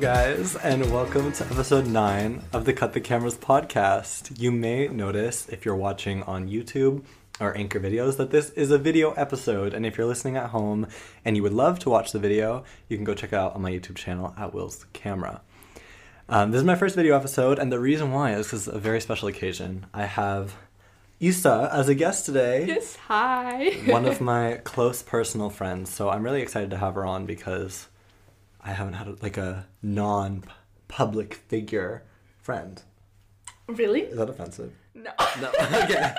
Hello, guys, and welcome to episode 9 of the Cut the Cameras podcast. You may notice if you're watching on YouTube or Anchor videos that this is a video episode, and if you're listening at home and you would love to watch the video, you can go check it out on my YouTube channel at Will's Camera. Um, this is my first video episode, and the reason why is because a very special occasion. I have Isa as a guest today Yes, hi. one of my close personal friends. So I'm really excited to have her on because I haven't had like a non-public figure friend. really? Is that offensive? No. No. okay.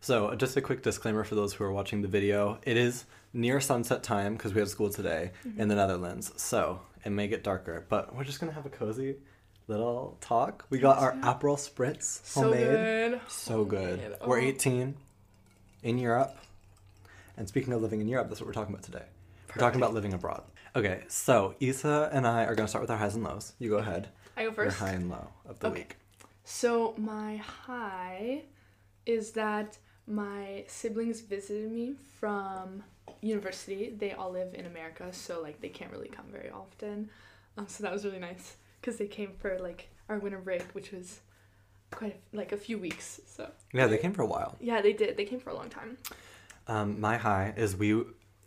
So just a quick disclaimer for those who are watching the video: it is near sunset time because we have school today mm-hmm. in the Netherlands, so it may get darker. But we're just gonna have a cozy little talk. We got our Aperol spritz So homemade. good. So good. Homemade. We're Oh. 18 in Europe. And speaking of living in Europe, that's what we're talking about today. We're talking about living abroad. Okay, so Isa and I are to start with our highs and lows. You go ahead. I go first. Your high and low of the Okay. week. So my high is that my siblings visited me from university. They all live in America, so like they can't really come very often. Um, so that was really nice because they came for like our winter break, which was quite a, like a few weeks. So Yeah, they came for a while. yeah, they did. They came for a long time. Um, my high is we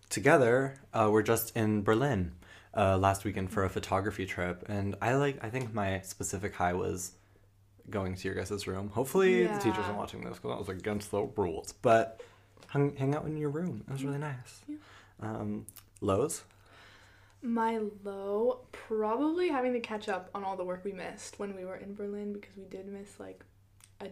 together uh, were just in Berlin uh, last weekend for a photography trip, and I like. I think my specific high was going to your guys' room. Hopefully, the teachers Yeah. aren't watching this because that was against the rules. But hung, hang out in your room. It was really nice. Yeah. Um, lows. My low, probably having to catch up on all the work we missed when we were in Berlin because we did miss like a,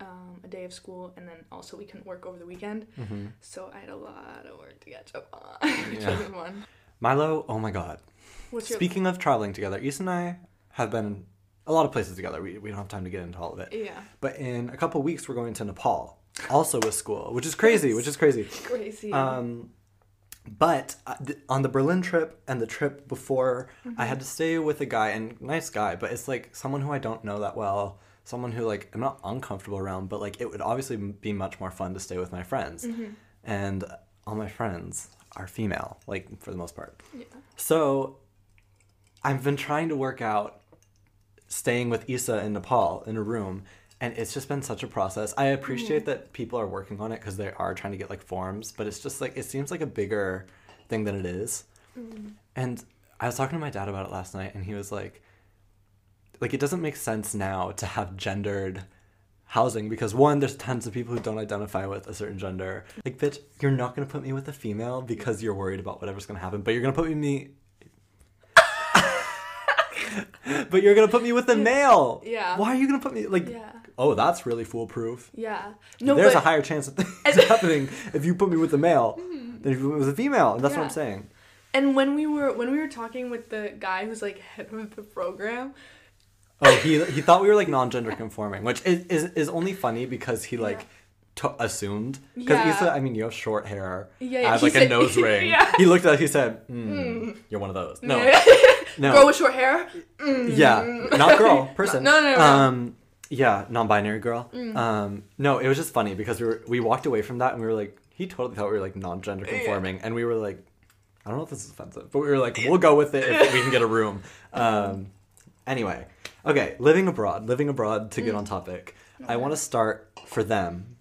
um, a day of school and then also we couldn't work over the weekend. Mm-hmm. So I had a lot of work to catch up on, which Yeah. wasn't fun. My. Oh my god. What's your Speaking of traveling together, Isa and I have been a lot of places together. We, we don't have time to get into all of it. Yeah, But in a couple weeks, we're going to Nepal, also with school, which is crazy, which is crazy. crazy. Um, but uh, on the Berlin trip and the trip before, I had to stay with a guy, and nice guy, but it's like someone who I don't know that well, someone who like I'm not uncomfortable around, but like it would obviously be much more fun to stay with my friends, mm-hmm. and all my friends are female, like for the most part. yeah. So I've been trying to work out staying with Isa in Nepal in a room and it's just been such a process. I appreciate mm. that people are working on it because they are trying to get like forms, but it's just like it seems like a bigger thing than it is. Mm. And I was talking to my dad about it last night and he was like like it doesn't make sense now to have gendered housing because one there's tons of people who don't identify with a certain gender. Like bitch you're not going to put me with a female because you're worried about whatever's going to happen but you're going to put me but you're going to put me with a male. Yeah. why are you going to put me like Yeah. oh that's really foolproof. Yeah. No, there's but a higher chance of things happening if you put me with a male hmm. than if you put me with a female. And that's what i'm saying. And when we were when we were talking with the guy who's like head of the program, Oh, he he thought we were like non-gender conforming, which is is, is only funny because he like Yeah. t- assumed because Yeah. Isa, I mean, you have short hair. Yeah, I yeah, have he like a nose ring. Yeah. He looked at us. He said, mm, "You're one of those." No, no, girl with short hair. yeah, not girl, person. No, no, no, no. Um, yeah, non-binary girl. Um, no, it was just funny because we were we walked away from that and we were like, he totally thought we were like non-gender conforming, and we were like, I don't know if this is offensive, but we were like, we'll go with it if we can get a room. Um, anyway, okay, living abroad, living abroad to get on topic. I want to start for them,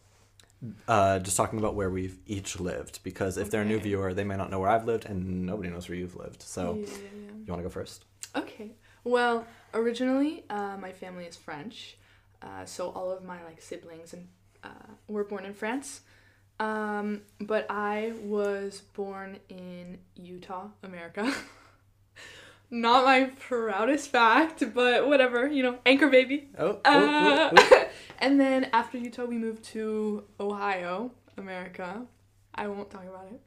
uh, just talking about where we've each lived because if they're a new Okay. viewer, they may not know where I've lived, and nobody knows where you've lived. So, Yeah, yeah, you want to go first? yeah. Okay. Well, originally, uh, my family is French, uh, so all of my like siblings and uh, were born in France. Um, but I was born in Utah, America. Not my proudest fact, but whatever, you know, anchor baby. Oh, Uh, and then after Utah, we moved to Ohio, America. I won't talk about it.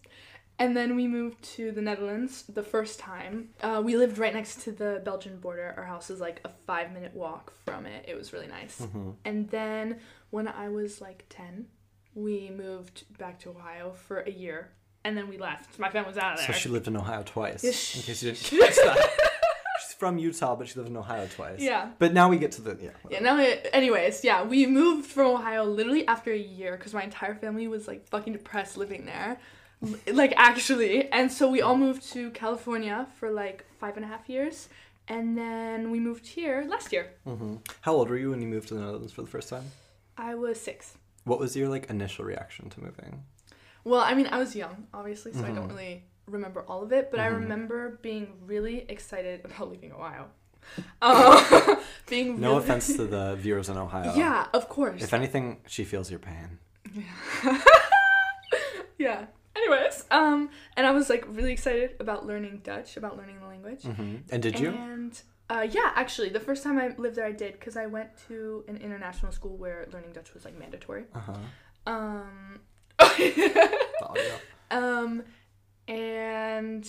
And then we moved to the Netherlands the first time. Uh, we lived right next to the Belgian border. Our house is like a five minute walk from it. It was really nice. Mhm. And then when I was like 10, we moved back to Ohio for a year. And then we left. My family was out of there. So she lived in Ohio twice. In case you didn't catch that. She's from Utah, but she lived in Ohio twice. Yeah. But now we get to the yeah. Yeah, now, it, anyways, yeah, we moved from Ohio literally after a year because my entire family was like fucking depressed living there. Like, actually. And so we all moved to California for like five and a half years. and then we moved here last year. hmm How old were you when you moved to the Netherlands for the first time? I was six. What was your like initial reaction to moving? Well, I mean, I was young, obviously, so I don't Mhm. really remember all of it, but I Mhm. remember being really excited about leaving Ohio. Um, being No really- offense to the viewers in Ohio. Yeah, of course. If anything, she feels your pain. yeah. Yeah. Anyways, um, and I was like really excited about learning Dutch, about learning the language. hmm And did you? And uh, yeah, actually, the first time I lived there, I did because I went to an international school where learning Dutch was like mandatory. Uh huh. Um. um, and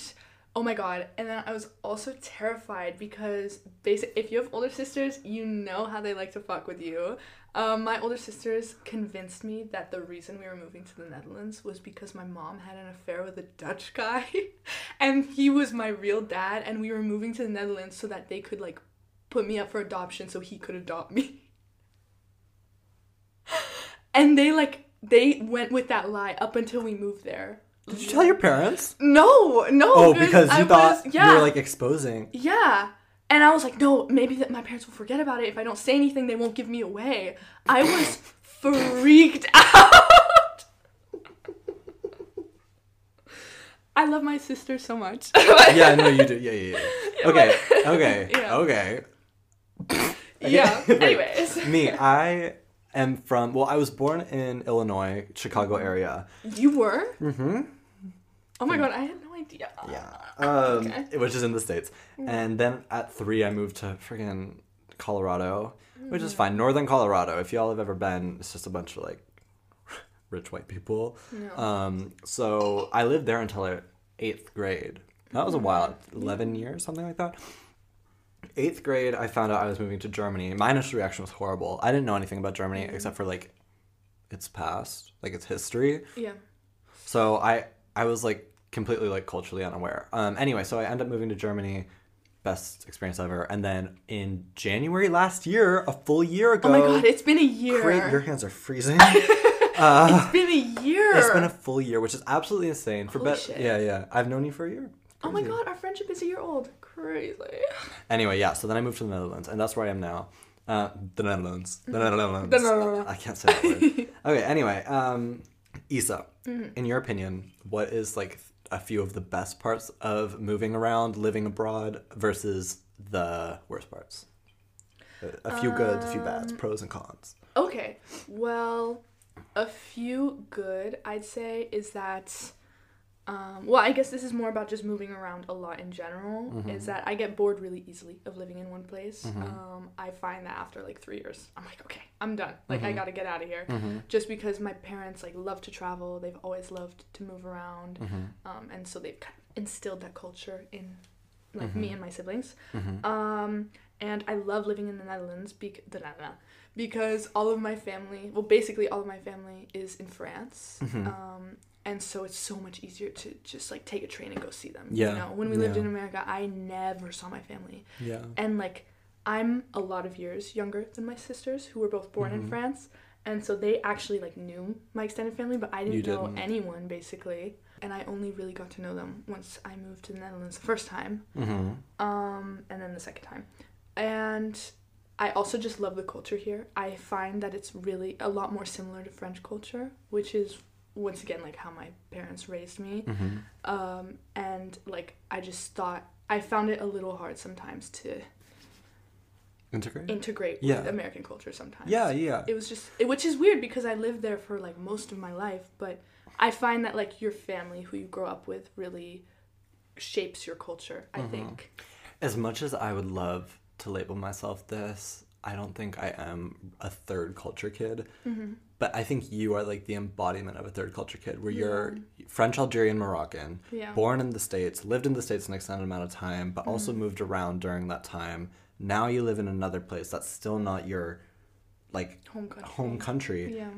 oh my god! And then I was also terrified because basic. If you have older sisters, you know how they like to fuck with you. Um, my older sisters convinced me that the reason we were moving to the Netherlands was because my mom had an affair with a Dutch guy, and he was my real dad, and we were moving to the Netherlands so that they could like put me up for adoption so he could adopt me. And they like they went with that lie up until we moved there. Did you tell your parents? No, no. Oh, because you I thought was, yeah, you were like exposing. yeah. And I was like, no, maybe that my parents will forget about it. If I don't say anything, they won't give me away. I was freaked out. I love my sister so much. Yeah, no, you do. Yeah, yeah, yeah. Okay, but- okay, Yeah. okay. yeah. Anyways, Me, I am from. Well, I was born in Illinois, Chicago area. you were. Mm-hmm. Oh my god, I had no idea. Yeah. Um, Okay. Which is in the states. And then at three, I moved to freaking Colorado, which is fine. Northern Colorado. If y'all have ever been, it's just a bunch of like rich white people. No. Um, so I lived there until eighth grade. That was a while, eleven years, something like that. Eighth grade, I found out I was moving to Germany. My initial reaction was horrible. I didn't know anything about Germany except for like its past, like its history. yeah. So I I was like completely like culturally unaware. Um anyway, so I ended up moving to Germany. Best experience ever. And then in January last year, a full year ago. Oh my god, it's been a year. Great, your hands are freezing. uh, It's been a year. it's been a full year, which is absolutely insane. For bet, shit. yeah, yeah. I've known you for a year. Oh my god, our friendship is a year old. Crazy. Anyway, yeah. So then I moved to the Netherlands, and that's where I am now. Uh, the Netherlands. The Netherlands. The Netherlands. I can't say that word. okay. Anyway, um, Isa, Mm-hmm. in your opinion, what is like a few of the best parts of moving around, living abroad, versus the worst parts? A- few goods, a few bads, Um, pros and cons. Okay, well, a few good I'd say is that. Um, well, I guess this is more about just moving around a lot in general. Mm-hmm. Is that I get bored really easily of living in one place. Um, I find that after like three years, I'm like, okay, I'm done. Like Mm-hmm. I gotta get out of here. Just because my parents like love to travel, they've always loved to move around, Mm-hmm. um, and so they've kind of instilled that culture in like me Mm-hmm. and my siblings. Um, and I love living in the Netherlands bec- the Netherlands because all of my family, well, basically all of my family is in France. Mm-hmm. Um, and so it's so much easier to just like take a train and go see them. Yeah, You know, when we lived yeah. in America, I never saw my family. Yeah. And like, I'm a lot of years younger than my sisters who were both born Mm-hmm. in France. And so they actually like knew my extended family, but I didn't know didn't. anyone basically. And I only really got to know them once I moved to the Netherlands the first time Mm-hmm. um, and then the second time. And I also just love the culture here. I find that it's really a lot more similar to French culture, which is once again like how my parents raised me. Mm-hmm. Um, and like I just thought I found it a little hard sometimes to Integrate. integrate Yeah. with American culture sometimes. yeah, yeah. It was just it, which is weird because I lived there for like most of my life, but I find that like your family who you grow up with really shapes your culture, I Mm-hmm. think. As much as I would love to label myself this, I don't think I am a third culture kid. Mm-hmm. But I think you are like the embodiment of a third culture kid, where you're French, Algerian, Moroccan, Yeah. born in the States, lived in the States an extended amount of time, but also Mm-hmm. moved around during that time. Now you live in another place that's still not your like Home country. home country. Yeah.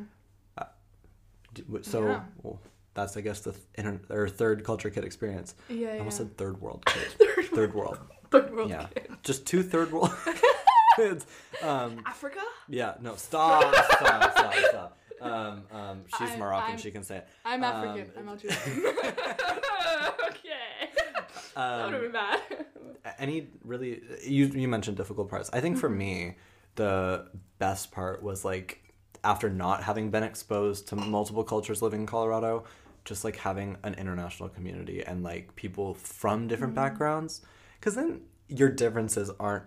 W- So Yeah. well, that's I guess the th- inter- or third culture kid experience. Yeah, I yeah. almost said third world kid. Third third world. Third world Yeah, kid. just two third world kids. Um, Africa? yeah, no, stop, stop, stop, stop. Um, um, she's I- Moroccan. I'm- she can say it. I'm Um, African. I'm Algerian. okay. that would have Um, been bad. any really you you mentioned difficult parts. I think for me, the best part was like after not having been exposed to multiple cultures living in Colorado, just like having an international community and like people from different backgrounds, because then your differences aren't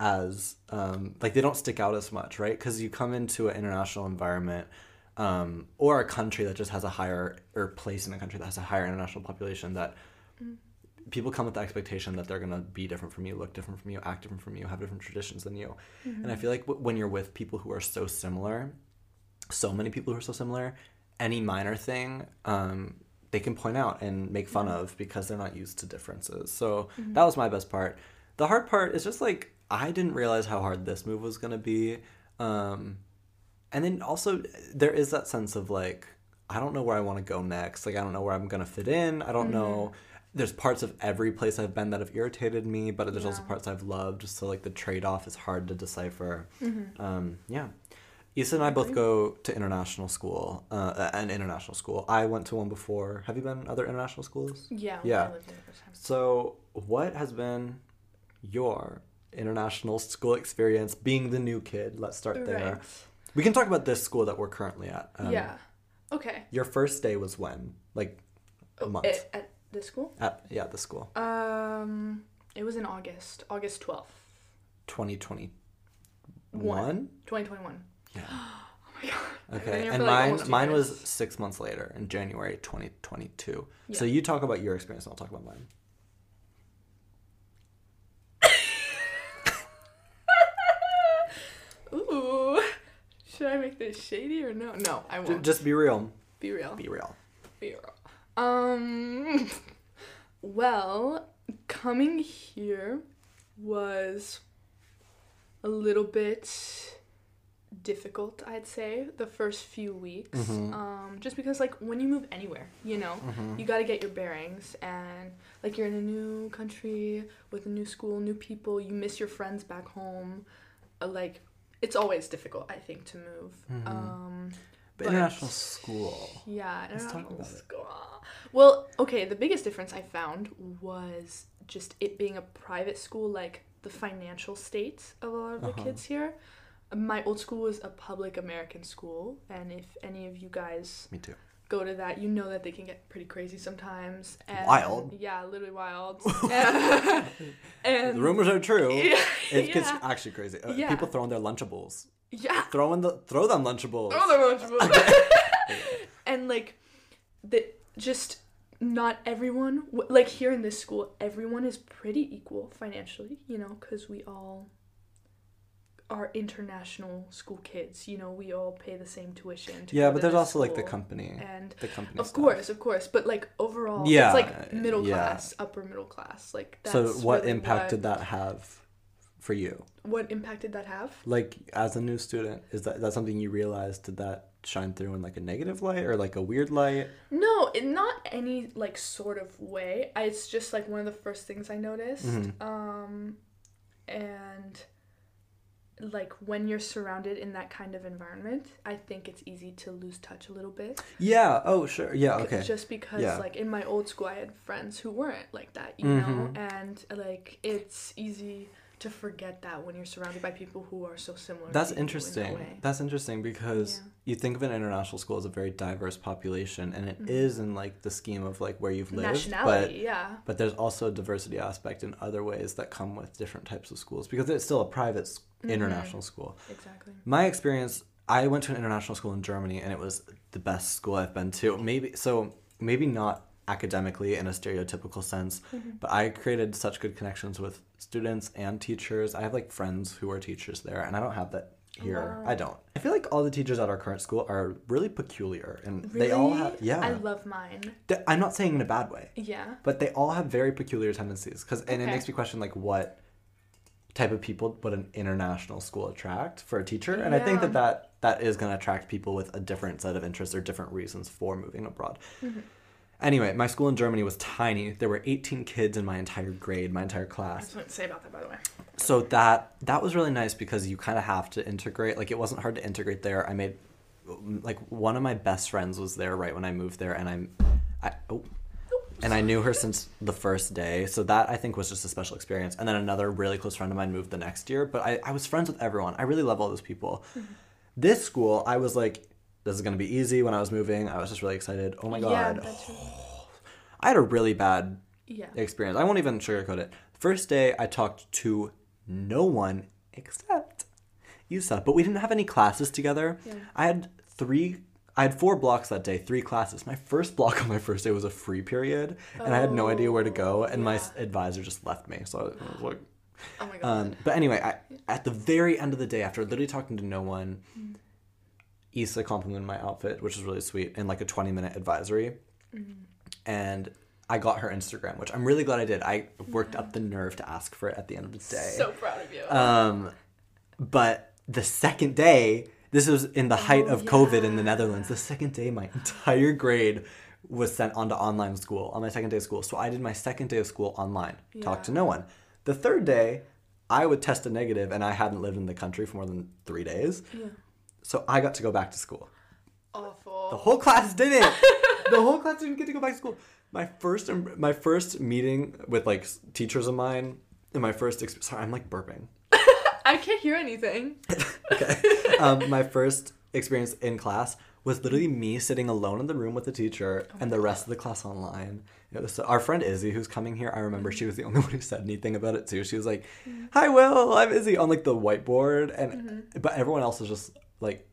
as um, like they don't stick out as much, right? Because you come into an international environment. Um, or a country that just has a higher or place in a country that has a higher international population that people come with the expectation that they're going to be different from you, look different from you, act different from you, have different traditions than you. And I feel like w- when you're with people who are so similar, so many people who are so similar, any minor thing um, they can point out and make fun of because they're not used to differences. So that was my best part. The hard part is just like I didn't realize how hard this move was going to be. Um, and then also there is that sense of like I don't know where I want to go next. Like I don't know where I'm gonna fit in. I don't know. There's parts of every place I've been that have irritated me, but there's also parts I've loved. So like the trade off is hard to decipher. Um, yeah. Isa and I both go to international school, uh, an international school. I went to one before. Have you been in other international schools? Yeah. Yeah. I lived there the first time. So, what has been your international school experience being the new kid? Let's start there. Right. We can talk about this school that we're currently at. Um, yeah. Okay. Your first day was when? Like a month. At, at the school? at, yeah, the school. Um, it was in August, August twelfth, 2021? 2021. Yeah. Oh my god. Okay. And like, mine mine was 6 months later in January 2022. So you talk about your experience and I'll talk about mine. Ooh. Should I make this shady or no? No, I won't. just be real. Be real. Be real. Be real. Um. well, coming here was a little bit difficult, I'd say, the first few weeks. Mhm. Um, just because, like, when you move anywhere, you know, Mhm. you got to get your bearings and like you're in a new country with a new school new people you miss your friends back home uh, like it's always difficult i think to move Mhm. um But, But- international school. yeah international about it. school. well okay the biggest difference i found was just it being a private school like the financial state of a lot of the Uh-huh. kids here my old school was a public american school and if any of you guys Me too. Go to that, you know that they can get pretty crazy sometimes. And, Wild. Yeah, literally wild. and the rumors are true. Yeah, It gets yeah. actually crazy. Uh, Yeah. People throwing their lunchables. yeah. Throwing the throw them lunchables. Oh, they're lunchable. and like, the just not everyone like here in this school, everyone is pretty equal financially. You know, because we all are international school kids. You know, we all pay the same tuition. To yeah, but there's the also like the company. and The company. Of stuff. course, of course, but like overall, Yeah, it's like middle yeah. class, upper middle class. Like that's So what really impact did that have for you? What impact did that have? Like as a new student, is that that something you realized? Did that shine through in like a negative light or like a weird light? No, in not any like sort of way. I, it's just like one of the first things I noticed. Mhm. Um, and like when you're surrounded in that kind of environment, I think it's easy to lose touch a little bit. Yeah. Oh, sure. Yeah. Okay. Just because Yeah. like in my old school, I had friends who weren't like that, you Mhm. know, and like it's easy to forget that when you're surrounded by people who are so similar. That's to you in that interesting. way. That's interesting because Yeah. you think of an international school as a very diverse population, and it Mhm. is in like the scheme of like where you've lived, but Nationality, yeah. but there's also a diversity aspect in other ways that come with different types of schools because it's still a private s Mhm. international school. Exactly. My experience, I went to an international school in Germany, and it was the best school I've been to. Maybe so, maybe not academically in a stereotypical sense, Mhm. but I created such good connections with students and teachers. I have like friends who are teachers there, and I don't have that here. Wow. I don't. I feel like all the teachers at our current school are really peculiar, and they all have yeah. I love mine. I'm not saying in a bad way, Yeah. but they all have very peculiar tendencies. Cause and it makes me question like what type of people would an international school attract for a teacher, and I think that that that is going to attract people with a different set of interests or different reasons for moving abroad. Mhm. Anyway, my school in Germany was tiny. There were 18 kids in my entire grade, my entire I class. just want to say about that, by the way. So that that was really nice because you kind of have to integrate. Like it wasn't hard to integrate there. I made like one of my best friends was there right when I moved there, and I'm, I oh, and I knew her since the first day. So that I think was just a special experience. And then another really close friend of mine moved the next year, but I, I was friends with everyone. I really love all those people. Mm-hmm. This school, I was like, this is gonna be easy. When I was moving, I was just really excited. Oh my Yeah, god, that's really, I had a really bad yeah. experience. I won't even sugarcoat it. First day, I talked to no one except Yusa, but we didn't have any classes together. Yeah. I had three. I had four blocks that day, three classes. My first block on my first day was a free period, and I had no idea where to go, and my advisor just left me. So I was like, Oh my god. um, but anyway, I, at the very end of the day, after literally talking to no one, Isa complimented my outfit, which was really sweet, in like a 20 minute advisory. And I got her Instagram, which I'm really glad I did. I worked up the nerve to ask for it at the end of the day. so proud of you. um, but the second day, this was in the height Oh, of COVID in the. Netherlands. The second day, my entire grade was sent onto online school on my second day of school. So I did my second day of school online, talked to no one. The third day, I would test a negative, and I hadn't lived in the country for more than three days. yeah. So I got to go back to school. Awful. The whole class didn't. the whole class didn't get to go back to school. My first, my first meeting with like teachers of mine, and my first. Sorry, I'm like burping. I can't hear anything. okay. Um, my first experience in class was literally me sitting alone in the room with the teacher and the rest of the class online. It was our friend Izzy who's coming here. I remember she was the only one who said anything about it too. She was like, "Hi, Will, I'm Izzy" on like the whiteboard, and but everyone else was just like,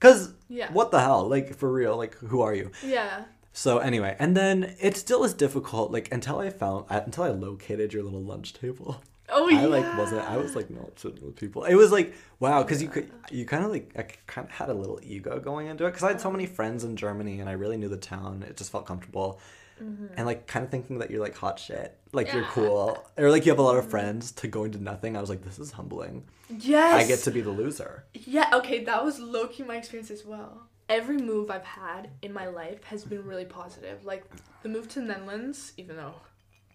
"Cause Yeah. what the hell? Like for real? Like who are you?" Yeah. So anyway, and then it still is difficult. Like until I found, until I located your little lunch table. Oh I yeah. like wasn't. I was like not sitting with people. It was like wow, because you could, you kind of like, I kind of had a little ego going into it because I had so many friends in Germany and I really knew the town. It just felt comfortable, mm-hmm. and like kind of thinking that you're like hot shit, like you're cool, or like you have a lot of mm-hmm. friends. To go into nothing, I was like, this is humbling. Yes. I get to be the loser. Yeah, okay, that was low key my experience as well. Every move I've had in my life has been really positive. Like the move to Netherlands, even though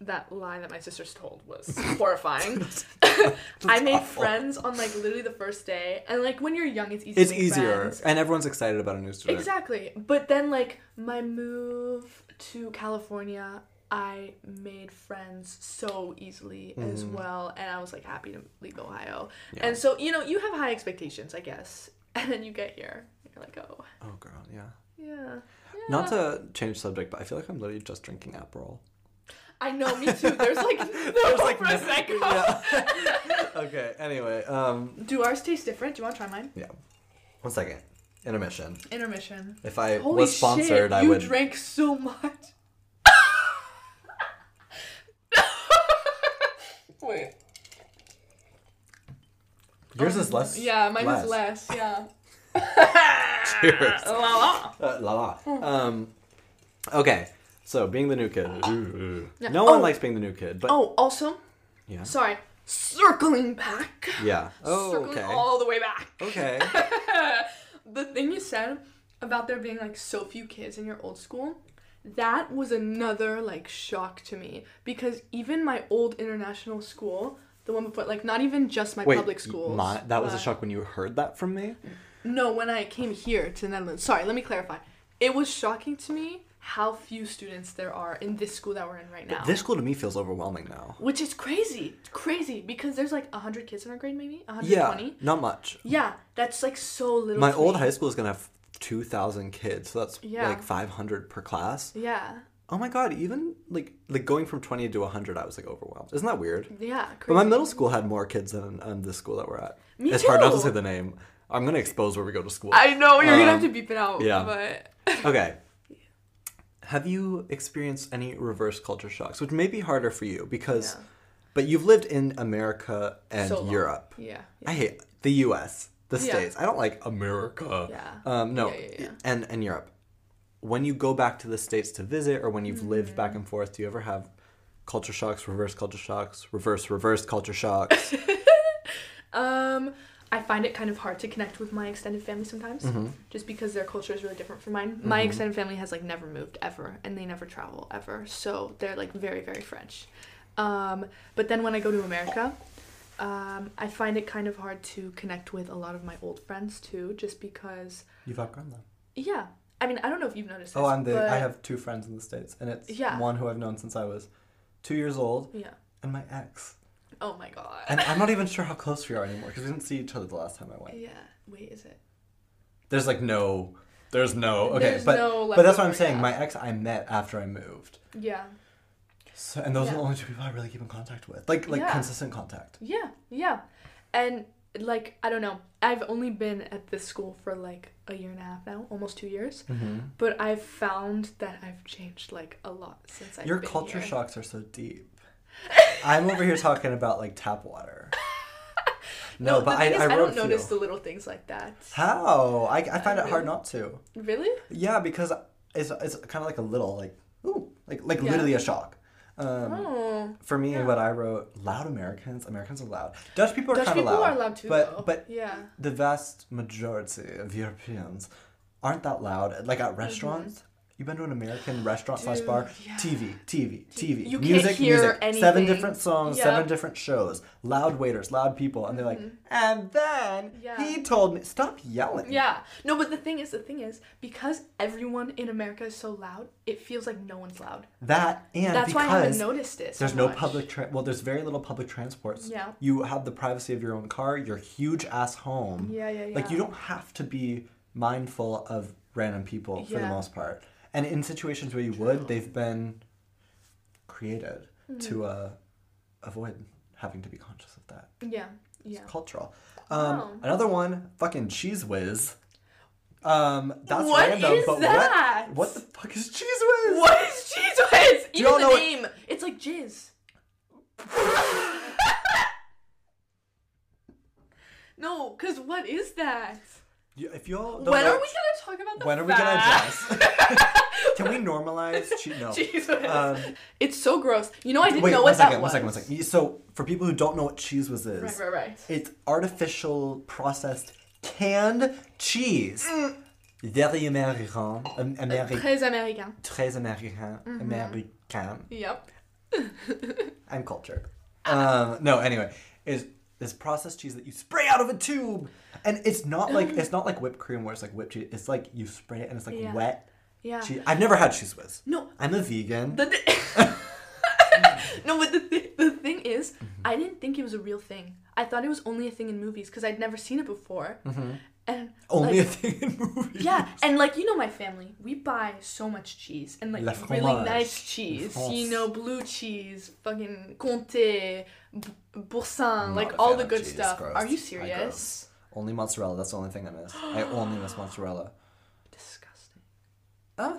that lie that my sisters told was horrifying. I made awful. friends on like literally the first day, and like when you're young, it's easy. It's easier, friends. and everyone's excited about a new student. Exactly, but then like my move to California, I made friends so easily as well, and I was like happy to leave Ohio. Mm-hmm. Yeah. And so you know you have high expectations, I guess, and then you get here, you're like, oh Oh girl, yeah. yeah. Not to change subject, but I feel like I'm literally just drinking Aperol. I know, me too. There's like no There's, like, prosecco. Yeah. okay. Anyway, um, Do ours taste different? Do you want to try mine? yeah. One second. Intermission. Intermission. If I Holy was sponsored, shit! I you would. drank so much. Wait. Yours is less. Yeah, mine is less. Yeah. Cheers. La la. Uh, la la. Um, okay. So being the new kid. Yeah. No one Oh. likes being the new kid, but Oh, also, yeah. sorry. Circling back. Yeah. Oh, Circling okay. all the way back. Okay. the thing you said about there being like so few kids in your old school, that was another like shock to me because even my old international school, the one before, like not even just my Wait. public schools. My, that was a shock when you heard that from me. No, when I came here to the Netherlands. Sorry, let me clarify. It was shocking to me how few students there are in this school that we're in right now. This school to me feels overwhelming now. which is crazy. It's crazy because there's like 100 kids in our grade maybe? Yeah. 120? Not much. Yeah, that's like so little. My to old me. high school is gonna have two thousand kids, so that's Yeah. like five hundred per class. Yeah. Oh my god! Even like like going from twenty to hundred, I was like overwhelmed. Isn't that weird? Yeah. But my middle school had more kids than um, this school that we're at. Me it's hard not to say the name. I'm gonna expose where we go to school. I know you're gonna have Um, to beep it out. yeah. But okay. Have you experienced any reverse culture shocks, which may be harder for you because, Yeah. but you've lived in America and So. Europe. yeah. I hate the U.S., the Yeah. states. I don't like America. Yeah. Um, no, Yeah, yeah, yeah. and and Europe. When you go back to the states to visit, or when you've lived Mm. back and forth, do you ever have culture shocks, reverse culture shocks, reverse reverse culture shocks? Um, I find it kind of hard to connect with my extended family sometimes, Mm-hmm. just because their culture is really different from mine. My extended family has like never moved ever, and they never travel ever, so they're like very very French. Um, but then when I go to America, um, I find it kind of hard to connect with a lot of my old friends too, just because You've outgrown them. yeah, I mean, I don't know if you've noticed this. Oh, I'm the. but, I have two friends in the states, and it's Yeah. one who I've known since I was two years old, Yeah. and my ex. Oh my god. And I'm not even sure how close we are anymore because we didn't see each other the last time I went. yeah. Wait, is it? There's like no. There's no. Okay, There's but no but that's what I'm leftover, saying. yeah. My ex I met after I moved. Yeah. So, and those are Yeah. the only two people I really keep in contact with. Like like Yeah. consistent contact. Yeah. Yeah. And like I don't know. I've only been at this school for like a year and a half now, almost two years. Mm-hmm. But I've found that I've changed like a lot since I've Your been culture here. shocks are so deep. I'm over here talking about like tap water. No, the but I, is, I, I, don't notice the little things like that. How? I, I find Uh, it hard not to. Really? Yeah, because it's, it's kind of like a little like ooh like like Yeah. literally a shock. Um, oh. For me, Yeah. what I wrote, loud Americans. Americans are loud. Dutch people are kind of loud. Dutch people are loud too, but though. but yeah. the vast majority of Europeans aren't that loud. Like at restaurants, you've been to an American restaurant slash bar, yeah. TV, TV, TV, You music, music, seven different songs, Yeah. seven different shows, loud waiters, loud people, and they're like, and then Mm-hmm. Yeah. he told me, stop yelling. Yeah. No, but the thing is, the thing is, because everyone in America is so loud, it feels like no one's loud. That and That's why I haven't noticed it. so There's no much. public tra- well. There's very little public transports. Yeah. You have the privacy of your own car. Your huge ass home. Yeah, yeah, yeah. Like you don't have to be mindful of random people for the most part. And in situations where you would, they've been created Mm-hmm. to uh, avoid having to be conscious of that. Yeah. Yeah. It's cultural. Um. Another one, fucking Cheez Whiz. Um, that's What random, is but that? what? What the fuck is Cheez Whiz? What is Cheez Whiz? Do Even know the what- It's like jizz. no, cause what is that? If don't When are we gonna talk about the When are we gonna address? Can we normalize cheese? No. Cheese. Um, it's so gross. You know, I didn't Wait, know one what second, that one was. second, one second. So, for people who don't know what Cheez Whiz is, Right, right, right. it's artificial processed canned cheese. Mm. Very American. Am- Ameri- Très américain. très américain. Mm-hmm. American. Yep. I'm cultured. Um, no, anyway, is this processed cheese that you spray out of a tube, and it's not like it's not like whipped cream where it's like whipped cheese. It's like you spray it and it's like Yeah. wet Yeah. cheese. I've never had Cheez Whiz. No, I'm a vegan. The no, but the, th- the thing is, Mm-hmm. I didn't think it was a real thing. I thought it was only a thing in movies because I'd never seen it before. And. Only like, a thing in movies. yeah, and like you know my family, we buy so much cheese and like La really fromage. nice cheese. You know, blue cheese, fucking Comté, Boursin, like all the good cheese, stuff. gross. Are you serious? Only mozzarella. That's the only thing I miss. I only miss mozzarella. Disgusting. Ah.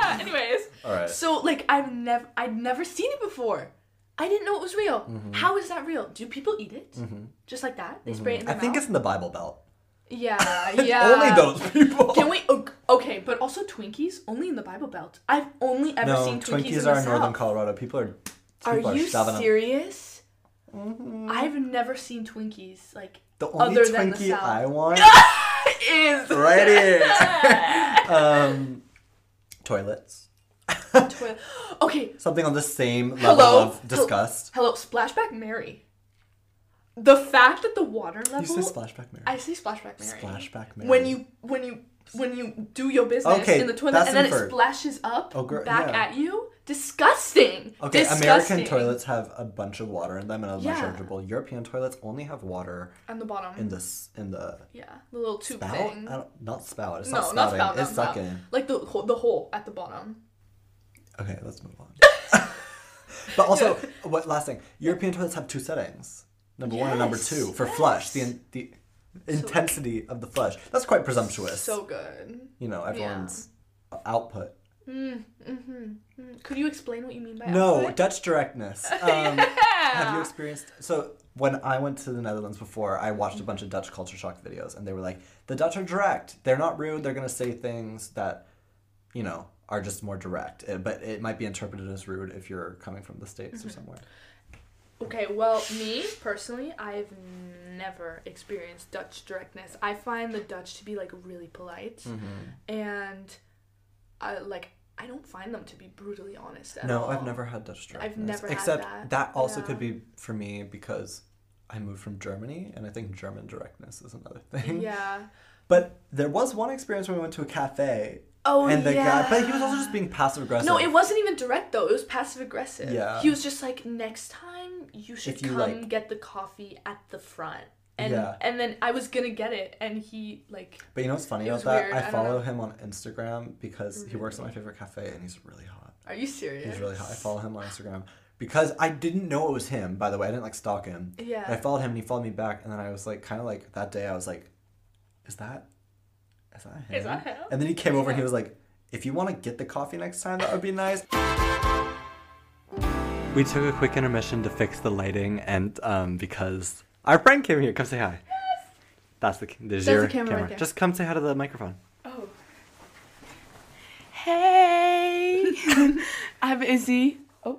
Ah, anyways, All right. so like I've never I'd never seen it before. I didn't know it was real. Mm-hmm. How is that real? Do people eat it? Just like that? They spray it in the case. I their think it's in the Bible Belt. Yeah, yeah. Only those people. Can we? ok- Okay, but also Twinkies only in the Bible Belt. I've only ever no, seen Twinkies, Twinkies in are the in northern Colorado. People are. Are people you shoving 'em. serious? Mm-hmm. I've never seen Twinkies like The only other than the Twinkie. I want is right here. um, toilets. Okay, Something on the same level Hello? of disgust. hello, Splashback Mary. The fact that the water level. You say splashback Mary. I say Splashback Mary. Splashback Mary. When you when you when you do your business Okay, in the toilet and then inferred. it splashes up Oh, gr- back yeah. at you, disgusting. Okay, disgusting. American toilets have a bunch of water in them and a Yeah. European toilets only have water on the bottom. in this in the yeah, the little tube spout. thing. Not spout. It's No, not not spout, it's not spout. sucking. Like the the hole at the bottom. Okay, let's move on. but also, what last thing? European toilets have two settings. Number one and number Yes, two for flush. The in, the intensity of the flush. That's quite presumptuous. So good. you know, everyone's output. Mm, mm-hmm. mm. Could you explain what you mean by No, output? Dutch directness. Um, Have you experienced? So when I went to the Netherlands before, I watched a bunch of Dutch culture shock videos, and they were like, the Dutch are direct. They're not rude. They're gonna say things that, you know, are just more direct. Uh, But it might be interpreted as rude if you're coming from the states Mm-hmm. or somewhere. Okay, well, me personally, I've never experienced Dutch directness. I find the Dutch to be like really polite, Mm-hmm. and I like I don't find them to be brutally honest at No, all. I've never had Dutch directness. never had Except that. also Yeah. could be for me because I moved from Germany, and I think German directness is another thing. Yeah, But there was one experience when we went to a cafe Oh and the yeah. guy, but he was also just being passive aggressive. No, it wasn't even direct though. It was passive aggressive. Yeah. He was just like, next time you should you, come like- get the coffee at the front. And Yeah. and then I was gonna get it, and he like But you know what's funny about that? weird, I I follow know. him on Instagram because he works at my favorite cafe and he's really hot. Are you serious? He's really hot. I follow him on Instagram because I didn't know it was him. By the way, I didn't like stalk him. Yeah. I followed him and he followed me back, and then I was like, kind of like that day, I was like, is that, is that him? Is that him? And then he came over and he was like, if you want to get the coffee next time, that would be nice. We took a quick intermission to fix the lighting, and um, because our friend came here, come say hi. Yes. That's the there's That's your the camera right. Just come say hi to the microphone. Oh. Hey, I'm Izzy. Oh.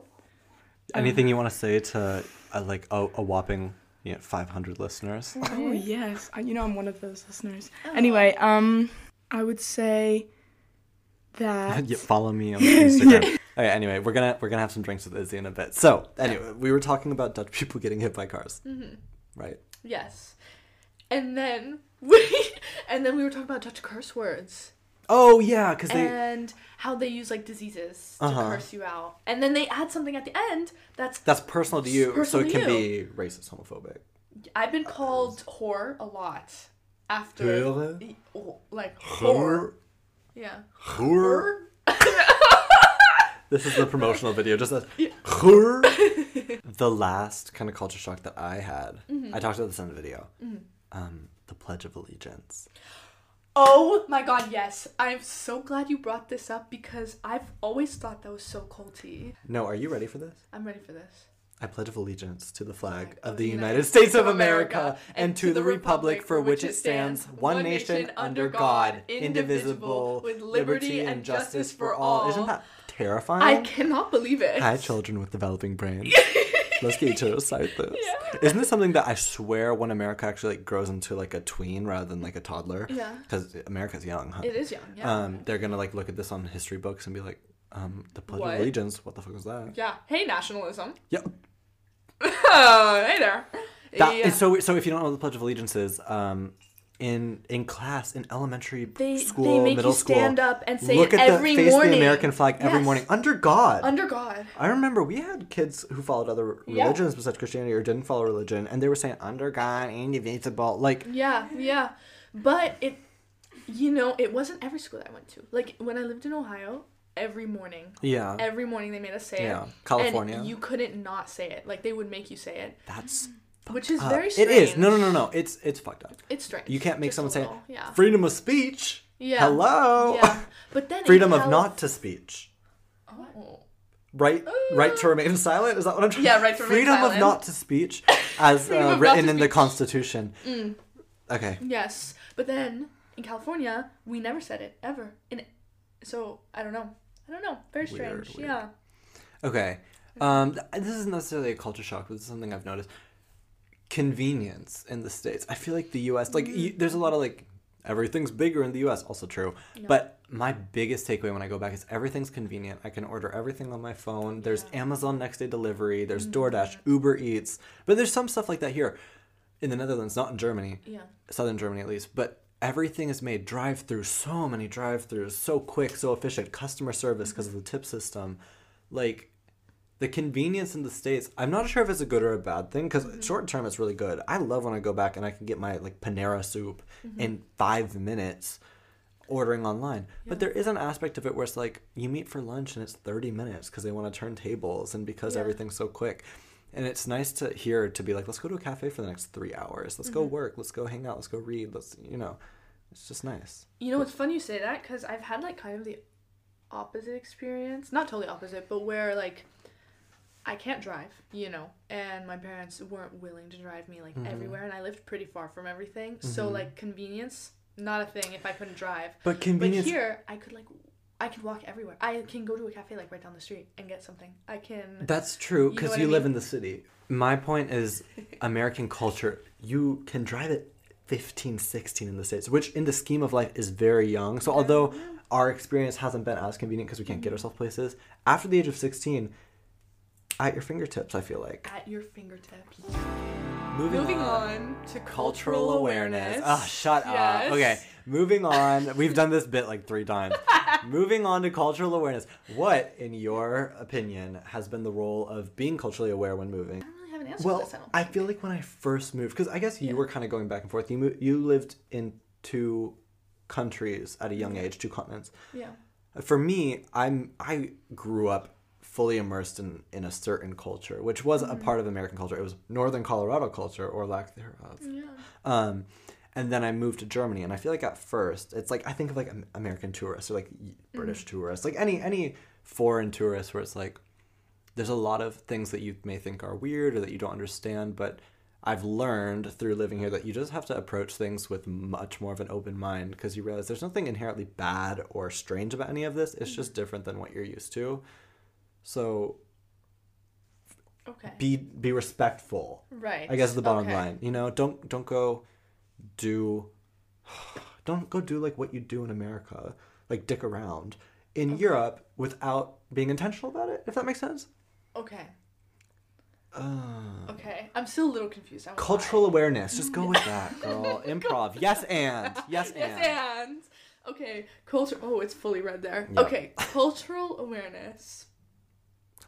Anything you want to say to uh, like a, a whopping you know, 500 listeners? Oh yes, I, you know I'm one of those listeners. Anyway, um, I would say that yeah, follow me on Instagram. Okay, anyway, we're gonna we're gonna have some drinks with Izzy in a bit. So anyway, we were talking about Dutch people getting hit by cars, Mm-hmm. right? Yes. And then we and then we were talking about Dutch curse words Oh yeah, because they and how they use like diseases to Uh-huh. curse you out, and then they add something at the end that's that's personal to you, so Personal it to can you. be racist, homophobic. I've been called whore a lot after Whore? E- oh, like whore. Yeah. Whore. Whore. This is the promotional video. Just as whore. the last kind of culture shock that I had, Mm-hmm. I talked about this in the video. Um, the Pledge of Allegiance. Oh, oh my god, yes. I'm so glad you brought this up because I've always thought that was so culty. No, are you ready for this? I'm ready for this. I pledge of allegiance to the flag of the United States of America and to the republic for which it stands, one nation under God, indivisible, with liberty and justice for all. Isn't that terrifying? I cannot believe it. Hi, children with developing brains. Let's get each other recite this. Isn't this something that I swear when America actually like grows into like a tween rather than like a toddler? Yeah. Because America's young, huh? It is young, yeah. Um, they're gonna like look at this on history books and be like, um, the Pledge What? of Allegiance. What the fuck was that? yeah. Hey, nationalism. Yeah. hey there. That, yeah. So, so if you don't know what the Pledge of Allegiance is, um, in in class in elementary They- school, they make middle you school, stand up and say look at every the face morning. the American flag every Yes. morning under God. Under God. I remember we had kids who followed other Yeah. religions besides Christianity or didn't follow religion, and they were saying under God, indivisible. Like, Yeah, yeah. But it, you know, it wasn't every school that I went to. Like when I lived in Ohio, every morning, yeah, every morning they made us say Yeah. it. California. And you couldn't not say it. Like they would make you say it, that's which is uh, very it strange. is. No, no, no, no. It's it's fucked up. It's strange. You can't make Just someone say little, yeah. freedom of speech. Yeah. Hello. Yeah. But then freedom of Calif- not to speech. Oh. Right, right to remain silent. Is that what I'm trying? Yeah, right to remain Freedom silent. of not to speech, as uh, written in the speech. Constitution. Okay. Yes, but then in California, we never said it ever. In so I don't know. I don't know. Very strange. Weird, weird. Yeah. Okay. Um, this isn't necessarily a culture shock, but this is something I've noticed. Convenience in the states. I feel like the U.S. like you, mm. there's a lot of like everything's bigger in the U.S. Also true, but my biggest takeaway when I go back is everything's convenient. I can order everything on my phone. There's Amazon next day delivery. There's mm. DoorDash, Uber Eats, but there's some stuff like that here in the Netherlands, not in Germany. Yeah. Southern Germany at least, but everything is made drive through so many drive throughs, so quick, so efficient, customer service mm-hmm. because of the tip system. Like the convenience in the states, I'm not sure if it's a good or a bad thing because mm-hmm. short term it's really good. I love when I go back and I can get my like Panera soup mm-hmm. in five minutes ordering online. But there is an aspect of it where it's like you meet for lunch and it's 30 minutes because they want to turn tables and because Yeah. everything's so quick. And it's nice to hear to be like, let's go to a cafe for the next three hours. Let's go mm-hmm. work. Let's go hang out. Let's go read. Let's, you know, it's just nice. You know, it's funny you say that because I've had like kind of the opposite experience. Not totally opposite, but where like I can't drive, you know, and my parents weren't willing to drive me like everywhere, and I lived pretty far from everything. So like convenience, not a thing if I couldn't drive. But convenience. But here, I could like, I could walk everywhere. I can go to a cafe like right down the street and get something. I can. That's true You know because you, live mean? in the city. My point is American culture. You can drive at 15, 16 in the States, which in the scheme of life is very young. So, although our experience hasn't been as convenient because we can't get Mm-hmm. ourselves places, after the age of 16, at your fingertips, I feel like. At your fingertips. Moving, Moving on. on to Cultural awareness. awareness. Oh, shut Yes. up. Okay, moving on. We've done this bit like three times. moving on to cultural awareness. What, in your opinion, has been the role of being culturally aware when moving? I don't really have an answer Well, this. I I feel like when I first moved, because I guess you Yeah. were kind of going back and forth. You mo- you lived in two countries at a young age, two continents. yeah. For me, I'm I grew up fully immersed in in a certain culture, which was Mm-hmm. a part of American culture. It was Northern Colorado culture or lack thereof. Yeah. Um, and then I moved to Germany, and I feel like at first it's like I think of like American tourists or like y- British tourists, like any any foreign tourists, where it's like there's a lot of things that you may think are weird or that you don't understand, but I've learned through living here that you just have to approach things with much more of an open mind because you realize there's nothing inherently bad or strange about any of this. It's just different than what you're used to. So Okay. be be respectful. right. I guess is the bottom Okay. line. You know, don't don't go do don't go do like what you do in America, like dick around in Europe without being intentional about it. If that makes sense. Okay. Uh, Okay. I'm still a little confused. I won't cultural lie. awareness. Just go with that, girl. Improv. Yes, and yes, and. Yes, and okay, culture. Oh, it's fully red there. Yeah. Okay, cultural awareness.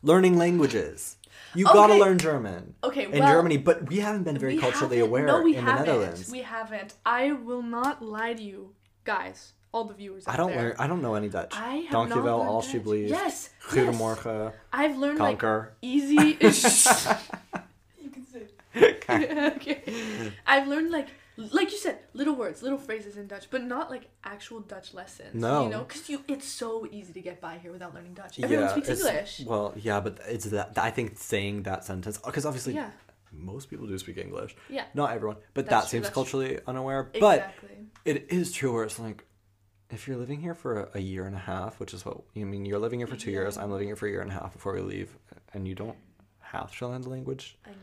Learning languages. You gotta learn German. Okay, In well, Germany, but we haven't been very culturally aware No, we in the haven't. Netherlands. We haven't. I will not lie to you, guys. All the viewers. I don't there. learn. I don't know any Dutch. I have Dank je not learned alsjeblieft. Yes, Goedemorgen. I've learned like easy. you can say. okay. I've learned like like you said, little words, little phrases in Dutch, but not like actual Dutch lessons. No. You know, because you it's so easy to get by here without learning Dutch. Everyone speaks English. Well, yeah, but it's that. I think saying that sentence because obviously Yeah. most people do speak English. Yeah. Not everyone, but That's that true, seems that's true. culturally unaware. But Exactly. it is true where it's like, if you're living here for a, a year and a half, which is what you mean, you're living here for two years. I'm living here for a year and a half before we leave, and you don't have to learn the language. I know.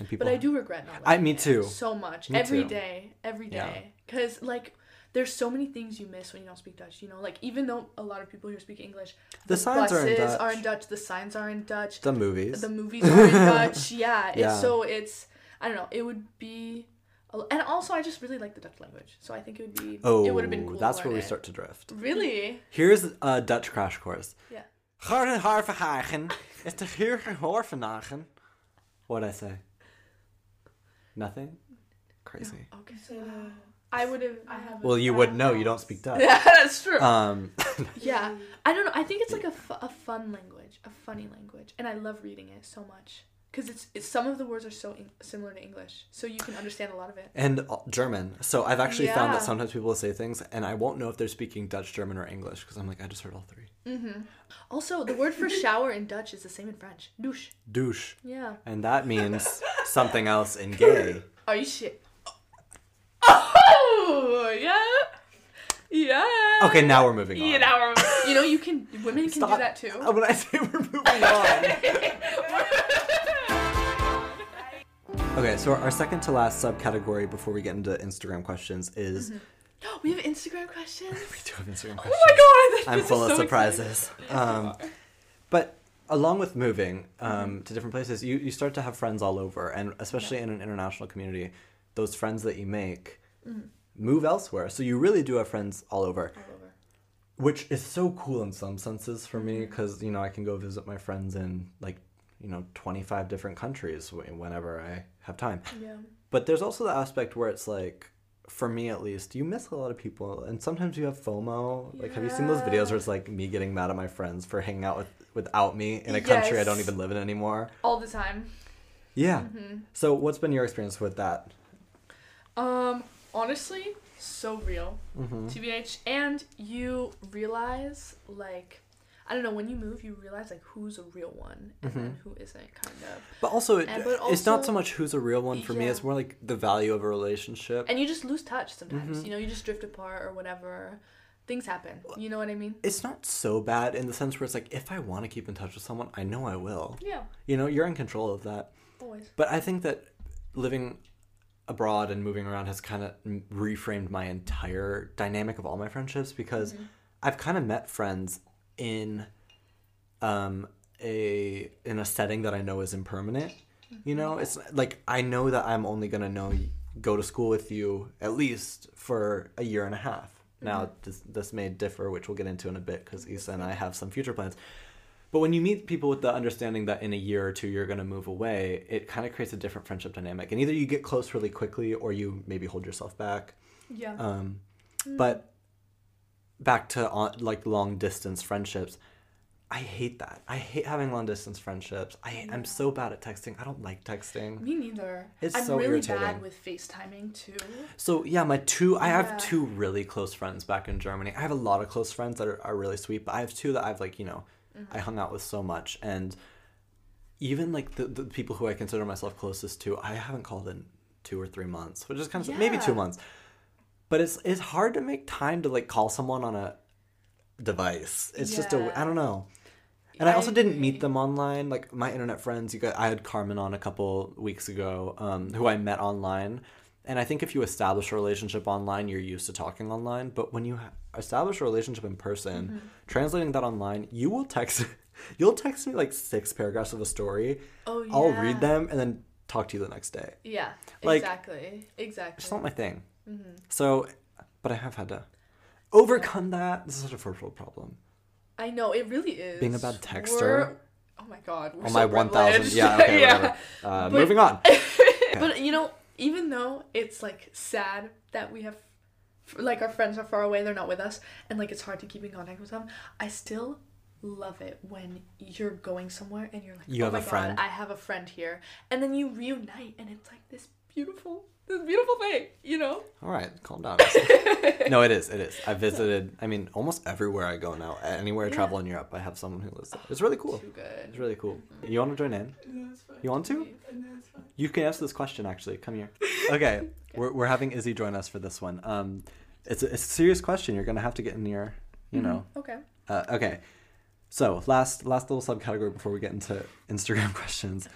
And people, But I do regret not. I- me too. So much Me every too. day, every Yeah. Because like, there's so many things you miss when you don't speak Dutch. You know, like even though a lot of people here speak English, The signs are in Dutch. are in Dutch. The signs are in Dutch. the movies. The movies are in Dutch. Yeah. Yeah. It's, so it's I don't know. It would be. And also, I just really like the Dutch language, so I think it would be. oh, it would have been oh, cool. that's where we it. start to drift. Really? Here's a Dutch crash course. Yeah. Gordon Harverhagen is de Jurgen Horvenhagen. What'd I say? Nothing? Crazy. Okay. So I would have. I have. Well, you would know. You don't speak Dutch. Yeah, that's true. Um, yeah, I don't know. I think it's like a, fun language, a funny language, and I love reading it so much because it's, it's some of the words are so en- similar to English, so you can understand a lot of it. and uh, German. So I've actually found that sometimes people will say things, and I won't know if they're speaking Dutch, German, or English because I'm like, I just heard all three. Mm-hmm. Also, the word for shower in Dutch is the same in French. Douche. Douche. Yeah. And that means something else in gay. Are you shit? Oh yeah, yeah. Okay, now we're moving on. Yeah, now we're, you know you can women can Stop. do that too. When I say we're moving on. Okay, so our second to last subcategory before we get into Instagram questions is No, we have Instagram questions. we do have Instagram questions. Oh my god! I'm full of so surprises. Um, but along with moving um, Mm-hmm. to different places, you, you start to have friends all over, and especially in an international community, those friends that you make Mm-hmm. move elsewhere. So you really do have friends all over, All over. which is so cool in some senses for me Mm-hmm. because you know I can go visit my friends in like you know 25 different countries whenever I have time. Yeah. But there's also the aspect where it's like, for me at least, you miss a lot of people, and sometimes you have FOMO. Like, have you seen those videos where it's like me getting mad at my friends for hanging out with without me in a country I don't even live in anymore? All the time. Yeah. Mm-hmm. So, what's been your experience with that? Um, honestly, so real. Mm-hmm. TBH, and you realize like. I don't know. When you move, you realize like who's a real one and then who isn't, kind of. But also, it, And- but it's not so much who's a real one for me. It's more like the value of a relationship. And you just lose touch sometimes. Mhm. You know, you just drift apart or whatever. Things happen. You know what I mean? it's not so bad in the sense where it's like if I want to keep in touch with someone, I know I will. Yeah, You know, you're in control of that. always. But I think that living abroad and moving around has kind of reframed my entire dynamic of all my friendships because Mm-hmm. I've kind of met friends in um a in a setting that I know is impermanent You know, it's like I know that I'm only gonna know go to school with you at least for a year and a half. Now this this may differ, which we'll get into in a bit because Isa and I have some future plans. But when you meet people with the understanding that in a year or two you're going to move away, it kind of creates a different friendship dynamic. And either you get close really quickly or you maybe hold yourself back. Yeah. Um, But back to on, like long distance friendships, I hate that. I hate having long distance friendships. I I'm so bad at texting. I don't like texting. Me neither. It's I'm so really irritating. bad with FaceTiming too. So yeah, my two I have two really close friends back in Germany. I have a lot of close friends that are, are really sweet, but I have two that I've like, you know, Mm-hmm. I hung out with so much and even like the, the people who I consider myself closest to, I haven't called in two or three months, which is kind of maybe two months. But it's it's hard to make time to like call someone on a device. It's just a I don't know. And I I also didn't meet them online. Like my internet friends, you got I had Carmen on a couple weeks ago, um, who I met online. And I think if you establish a relationship online, you're used to talking online. But when you establish a relationship in person, Mm-hmm. translating that online, you will text, you'll text me like six paragraphs of a story. Oh yeah. I'll read them and then talk to you the next day. Yeah. Like- exactly. Exactly. It's not my thing. Mm-hmm. So, but I have had to overcome that. This is such a first world problem. I know it really is. Being a bad texter. We're- oh my god. We're On so my 1,000. Yeah, okay, Yeah. Uh, But- moving on. But you know, even though it's like sad that we have, like our friends are far away, they're not with us, and like it's hard to keep in contact with them, I still love it when you're going somewhere and you're like, You oh have my a friend." god, I have a friend here, and then you reunite, and it's like this beautiful, this beautiful thing, you know? All right, calm down. no, it is. It is. I visited. I mean, almost everywhere I go now. Anywhere I travel in Europe, I have someone who lives there. It's really cool. Too good. It's really cool. You want to join in? You want to? You can answer this question actually. Come here. Okay, we're we're having Izzy join us for this one. Um, it's a, it's a serious question. You're gonna have to get in your, you know. Okay. Uh, okay. So last last little subcategory before we get into Instagram questions.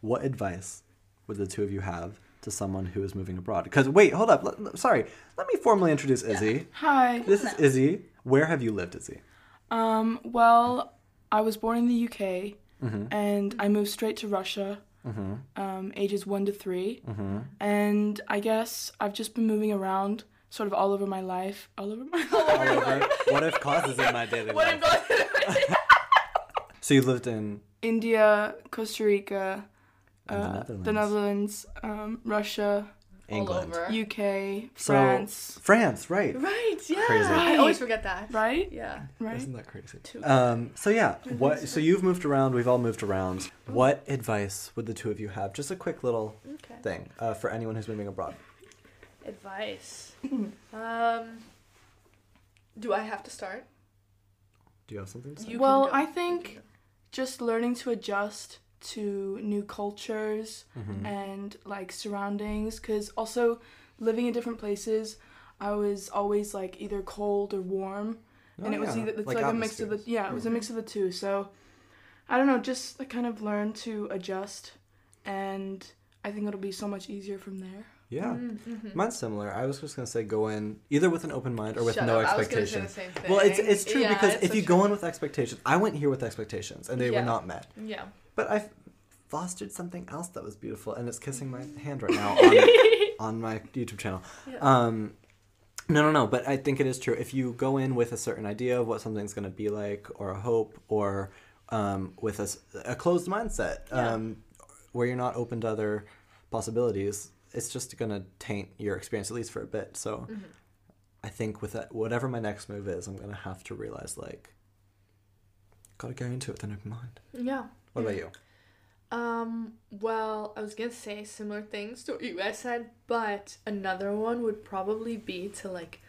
What advice would the two of you have to someone who is moving abroad? Because wait, hold up. Let- sorry. Let me formally introduce Izzy. Hi. This is Izzy. Where have you lived, Izzy? Um, well, I was born in the UK Mm-hmm. and I moved straight to Russia, Mm-hmm. um, ages one to three. Mm-hmm. And I guess I've just been moving around sort of all over my life. All over my All over. What if causes in my daily What life? if So you lived in India, Costa Rica, And the uh, Netherlands. the Netherlands, um, Russia, England. All over. UK, So France. France, right? Right, yeah. Crazy. I always forget that. Right? Yeah. Right? Isn't that crazy? Too. Um, so yeah, what? So you've moved around. We've all moved around. What advice would the two of you have? Just a quick little Okay. thing uh, for anyone who's moving abroad. Advice. um, do I have to start? Do you have something to say? You Well. I think just learning to adjust to new cultures Mhm. and like surroundings because also living in different places i was always like either cold or warm and Oh, it was either it's like, a mix of the yeah it was a mix of the two so i don't know just like, kind of learn to adjust and i think it'll be so much easier from there Yeah. Mhm. Mine's similar. I was just gonna say go in either with an open mind or with Shut no up, I was say expectation. the same thing. Well, it's it's true Yeah, because it's if so you true. go in with expectations, I went here with expectations and they Yeah. were not met. Yeah. But I've fostered something else that was beautiful, and it's kissing my hand right now on, on my YouTube channel. Yeah. Um, no, no, no. But I think it is true. If you go in with a certain idea of what something's going to be like, or a hope, or um, with a closed mindset, Yeah. um, where you're not open to other possibilities, it's just going to taint your experience at least for a bit. So Mhm. I think with that, whatever my next move is, I'm going to have to realize like, gotta go into it with an open mind. Yeah. What about you? Um, well, I was gonna say similar things to what you guys said, but another one would probably be to like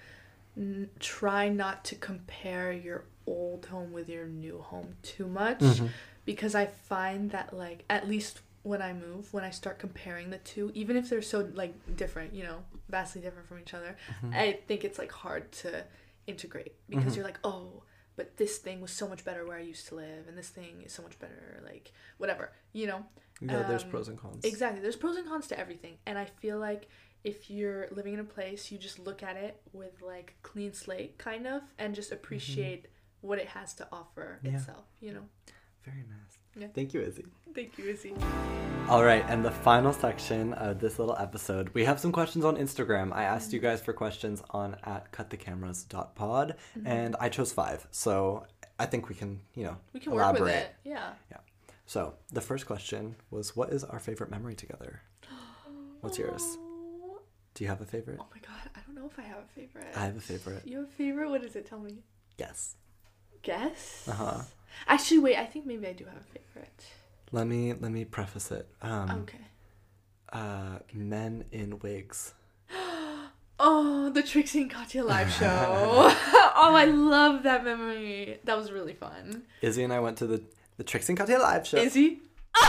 n- try not to compare your old home with your new home too much Mm-hmm. because I find that like at least when I move, when I start comparing the two, even if they're so like different, you know, vastly different from each other, Mm-hmm. I think it's like hard to integrate because Mhm. you're like, oh, but this thing was so much better where I used to live, and this thing is so much better, like whatever, you know. Yeah, there's Um, pros and cons. Exactly. There's pros and cons to everything. And I feel like if you're living in a place, you just look at it with like clean slate kind of and just appreciate what it has to offer Yeah. itself, you know. Very nice. Yeah. Thank you, Izzy. Thank you, Izzy. All right, and the final section of this little episode, we have some questions on Instagram. I asked you Mm-hmm. guys for questions on at cutthecameras.pod, Mm-hmm. and I chose five. So I think we can, you know, We can work elaborate. with it. Yeah. So the first question was, what is our favorite memory together? What's yours? Oh, Do you have a favorite? oh my god, I don't know if I have a favorite. I have a favorite. You have a favorite? What is it? Tell me. Yes. Guess. Uh huh. Actually, wait. I think maybe I do have a favorite. Let me let me preface it. Um, okay. uh, men in wigs. Oh, the Trixie and Katya live show. oh, I love that memory. That was really fun. Izzy and I went to the the Trixie and Katya live show. Izzy.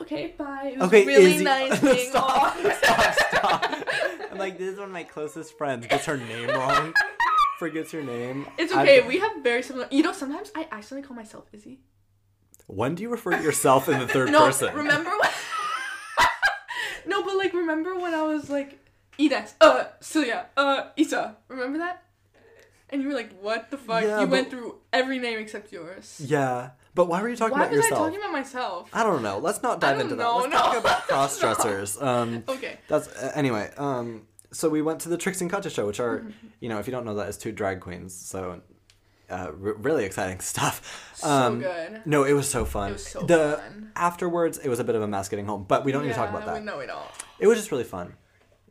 okay, bye. It was Okay, really Izzy. nice being Stop. on. stop, stop. I'm like, this is one of my closest friends. Gets her name wrong. Forgets her name. It's I've- okay. We have very similar. You know, sometimes I accidentally call myself Izzy. When do you refer to yourself in the third no, person? remember when? no, but like, remember when I was like, Ines, uh, Celia, uh, Isa. Remember that? And you were like, "What the fuck?" Yeah, you but- went through every name except yours. Yeah, but why were you talking Why about yourself? Why was? I talking about myself? I don't know. Let's not dive into know, that. Let's no. talk about cross dressers. Um, Okay. that's uh, anyway. Um, so we went to the Trixie and Katya show, which are, Mm-hmm. you know, if you don't know that, is two drag queens. So, uh, r- really exciting stuff. So Um, good. No, it was so fun. It was so the fun. afterwards, it was a bit of a mess getting home, but we don't need to talk about that. We, no, we don't. It was just really fun.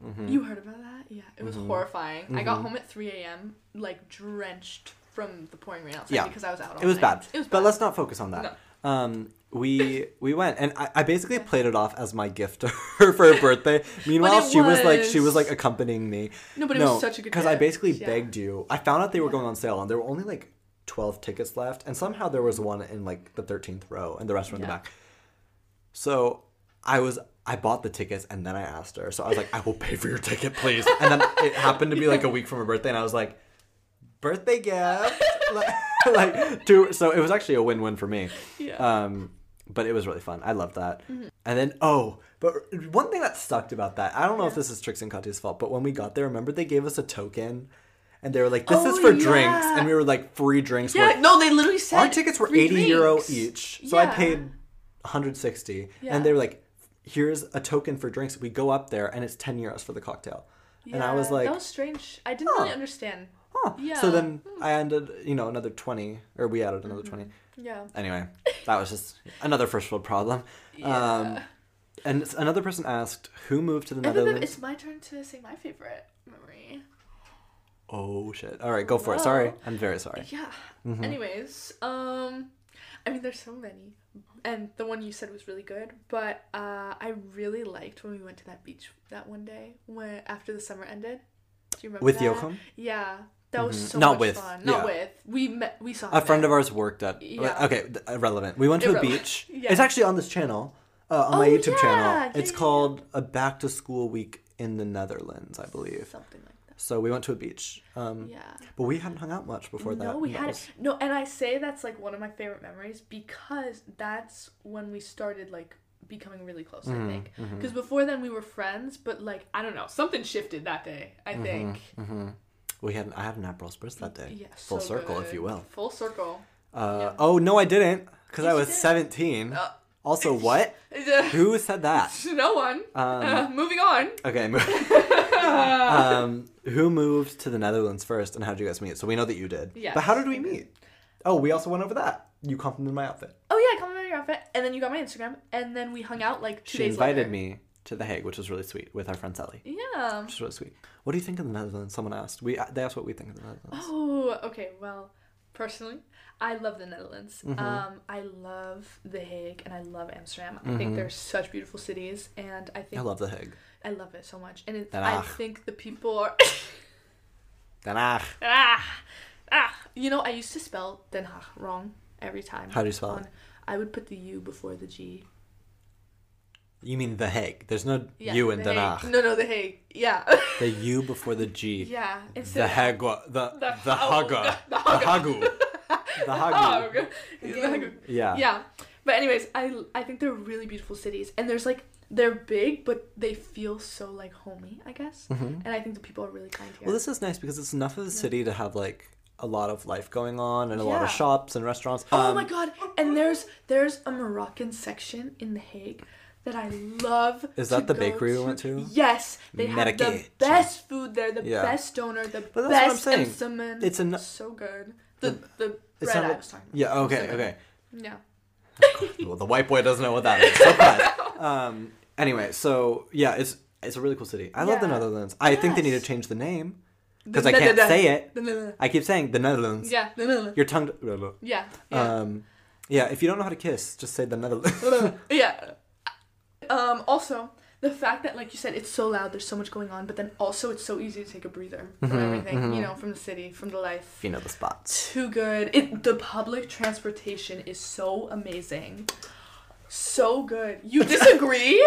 Mm-hmm. You heard about that? Yeah, it was horrifying. I got home at 3 a.m. like drenched from the pouring rain outside Yeah. because I was out. It was night. bad. It was But bad. let's not focus on that. Um, we we went and I, I basically played it off as my gift to her for her birthday. Meanwhile, she was like she was was. like accompanying me. No, but it no, was such a good because I basically yeah. begged you. I found out they were going on sale and there were only like twelve tickets left, and somehow there was one in like the thirteenth row, and the rest were in the back. So I was I bought the tickets and then I asked her. So I was like, I will pay for your ticket, please. And then it happened to be like a week from her birthday, and I was like, birthday gift, like, like to. So it was actually a win-win for me. Yeah. Um, but it was really fun. I loved that. And then oh, but one thing that sucked about that, I don't know if this is Trixie and Katya's fault, but when we got there, remember they gave us a token, and they were like, "This is Oh, for drinks," and we were like, "Free drinks." yeah, no, they literally said our tickets were 80 euro drinks. each. So I paid 160. Yeah. And they were like, here's a token for drinks. We go up there and it's 10 euros for the cocktail. and I was like, that was strange. I didn't Huh. really understand. Huh. yeah. So then I ended, you know, another 20, or we added another 20. Yeah. Anyway, that was just another first world problem. Um, Yeah. and another person asked, who moved to the And Netherlands? it's my turn to say my favorite memory. Oh, shit. All right, go for it. Sorry. I'm very sorry. Yeah. Mm-hmm. Anyways, um, I mean, there's so many, and the one you said was really good. But uh, I really liked when we went to that beach that one day when after the summer ended. Do you remember With that? Joachim? Yeah, that was Mhm. so Not much with, fun. Not yeah. with. We met. We saw A friend of ours worked at. Yeah. Okay, irrelevant. We went to a beach. Yeah. It's actually on this channel, uh, on my Oh, YouTube yeah, channel. It's called a Back to School Week in the Netherlands, I believe. something like that. So we went to a beach. Um, Yeah. But we hadn't hung out much before that. No, we and that had was- No, and I say that's like one of my favorite memories because that's when we started like becoming really close. Mm-hmm, I think because before then we were friends, but like I don't know, something shifted that day. I Mm-hmm. think. We had I had an Aperol Spritz that day. Yes. Full so circle, if you will. Full circle. Uh, Yeah. Oh no, I didn't, because I was did. seventeen. Uh, also, what? Who said that? no one. Um, uh, moving on. Okay. mo- um, who moved to the Netherlands first, and how did you guys meet? So we know that you did. Yes, But how did we meet? Oh, we also went over that. You complimented my outfit. Oh yeah, complimented your outfit, and then you got my Instagram, and then we hung out like two She days invited later. me to The Hague, which was really sweet, with our friend Sally. Yeah. Which was really sweet. What do you think of the Netherlands? Someone asked. We they asked what we think of the Netherlands. Oh, okay. Well, personally, I love the Netherlands. Mm-hmm. Um, I love The Hague and I love Amsterdam. I think they're such beautiful cities, and I think Mm-hmm. I love The Hague. I love it so much. And it, I think the people are Den Haag. ah ah. You know, I used to spell Den Haag wrong every time. How do you spell it? I would put the U before the G. You mean The Hague? There's no Yeah, U in The Den Hague. No, no, The Hague. Yeah. The U before the G. yeah. The Instead Hague. The The the Haga. The Hagu. The Hagu. Hague. The Hague. Yeah. yeah but anyways i i think they're really beautiful cities and there's like they're big but they feel so like homey i guess and i think the people are really kind here Well, this is nice because it's enough of a city to have like a lot of life going on and a lot of shops and restaurants. Oh Um, my god! And there's there's a Moroccan section in The Hague that I love. Is to that the bakery we went to? Yes, they have the best food there, the Yeah. best doner, the But that's what I'm best saying. It's an- so good. The the It's bread not I was talking about. Yeah. Okay. So. Okay. Yeah. well, the white boy doesn't know what that is. So. Um. Anyway, so yeah, it's it's a really cool city. I love the Netherlands. I think they need to change the name because I can't say it. I keep saying the Netherlands. Yeah. the Netherlands. Your tongue. Yeah. Yeah. Um. Yeah. If you don't know how to kiss, just say the Netherlands. yeah. Um, also, the fact that, like you said, it's so loud, there's so much going on, but then also it's so easy to take a breather from Mhm, everything, mhm. you know, from the city, from the life. you know the spots. Too good. It the public transportation is so amazing. So good. You disagree?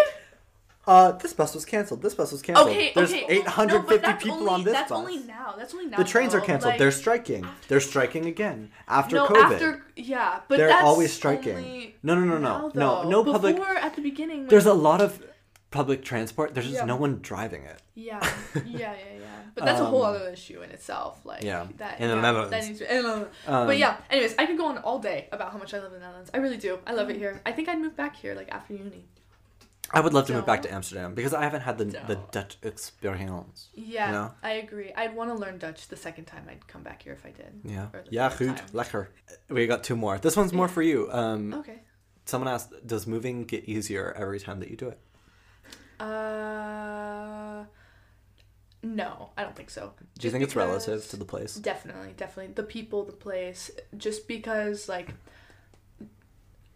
Uh, this bus was canceled. This bus was canceled. okay, There's okay. 850 no, that's people only, on this that's bus. only now. That's only now. the trains are canceled. Like, They're striking. They're striking again after no, COVID. after yeah, but They're that's always striking. No, no, no, no, now, no, though. no public. Before at the beginning. There's a lot of public transport. There's just Yeah. no one driving it. Yeah, yeah, yeah, yeah. But that's a whole Um, other issue in itself. Like Yeah, that. in the yeah, Netherlands. That needs to, the Um, but yeah. Anyways, I could go on all day about how much I love the Netherlands. I really do. I love it here. I think I'd move back here like after uni. I would love to move back to Amsterdam because I haven't had the the. Dutch experience. Yeah, know? I agree. I'd want to learn Dutch the second time I'd come back here if I did. Yeah. Yeah, goed. time. Lekker. We got two more. This one's more Yeah. for you. Um, Okay. Someone asked, does moving get easier every time that you do it? Uh, no, I don't think so. Do you think it's relative to the place? Definitely, definitely. The people, the place, just because, like,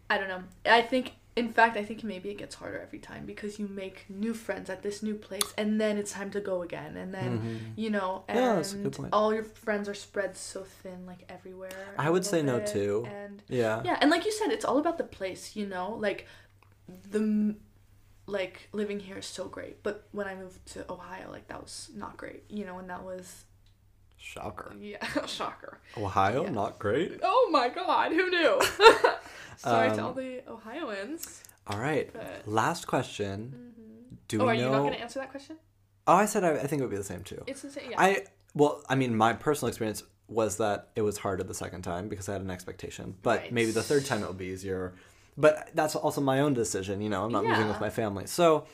I don't know. I think, in fact, I think maybe it gets harder every time because you make new friends at this new place and then it's time to go again. And then, Mhm. you know, and Yeah, that's a good point. all your friends are spread so thin, like, everywhere. I would say no, too. And Yeah. yeah, and like you said, it's all about the place, you know? Like, the. Like living here is so great, but when I moved to Ohio, like that was not great, you know, and that was Shocker. yeah, shocker. Ohio, Yeah. not great. Oh my god, who knew? Sorry to Um, all the Ohioans. All right. But... Last question. Do oh, we are know? you not going to answer that question? Oh, I said I, I think it would be the same too. It's the same. Yeah. I well, I mean, my personal experience was that it was harder the second time because I had an expectation, but Right. maybe the third time it will be easier. But that's also my own decision. You know, I'm not moving with my family, so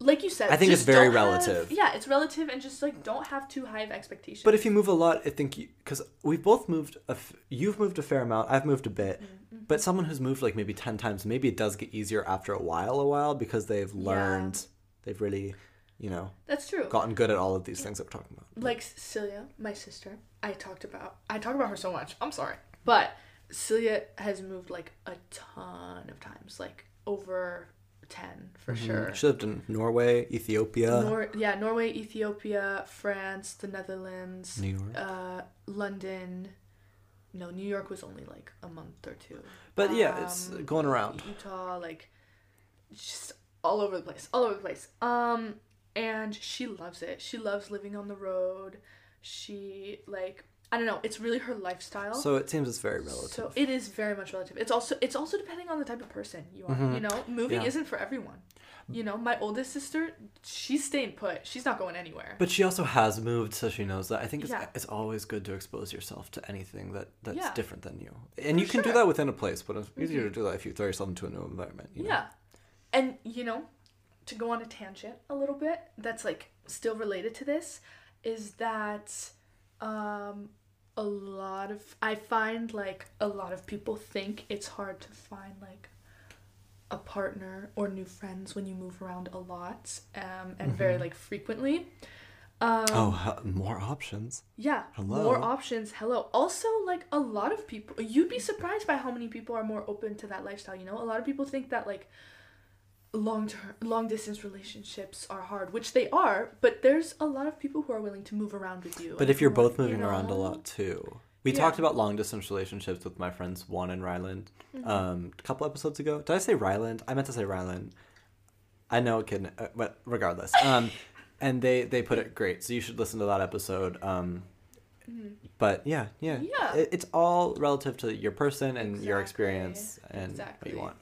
like you said, I think it's very don't have- relative. yeah, it's relative, and just like don't have too high of expectations. But if you move a lot, I think because we've both moved. A f- you've moved a fair amount. I've moved a bit. Mm-hmm. But someone who's moved like maybe ten times, maybe it does get easier after a while. A while because they've Yeah. learned. They've really, you know, that's true. gotten good at all of these things that we're talking about. like Celia, my sister, I talked about. I talk about her so much. I'm sorry, but Celia has moved like a ton of times, like over ten for sure. Mm-hmm. She lived in Norway, Ethiopia, Nor- yeah, Norway, Ethiopia, France, the Netherlands, New York. uh, London. No, New York was only like a month or two. But yeah, it's Um, going around. Utah, like just all over the place, all over the place. Um, and she loves it. She loves living on the road. She like I don't know. It's really her lifestyle. So it seems it's very relative. So it is very much relative. It's also it's also depending on the type of person you are. You know, moving Mm-hmm. Yeah. isn't for everyone. You know, my oldest sister, she's staying put. She's not going anywhere. but she also has moved, so she knows that. I think it's, Yeah. it's always good to expose yourself to anything that, that's Yeah. different than you. And you can do sure. Mm-hmm. that within a place, but it's easier to do that if you throw yourself into a new environment. You know? Yeah. And, you know, to go on a tangent a little bit, that's like still related to this, is that um, a lot of, I find like a lot of people think it's hard to find like a partner or new friends when you move around a lot um, and very like frequently. Um, Oh, more options. yeah, Hello. more options. Hello. Also, like a lot of people, you'd be surprised by how many people are more open to that lifestyle. You know, a lot of people think that like long term, long distance relationships are hard, which they are. But there's a lot of people who are willing to move around with you. But if you're both moving you around a lot too. We Yeah. talked about long distance relationships with my friends Juan and Ryland Mm-hmm. um, a couple episodes ago. Did I say Ryland? I meant to say Ryland. I know it can, uh, but regardless. Um, and they, they put it great. So you should listen to that episode. Um, But yeah, yeah. Mm-hmm. Yeah. It, it's all relative to your person and your experience and what you want.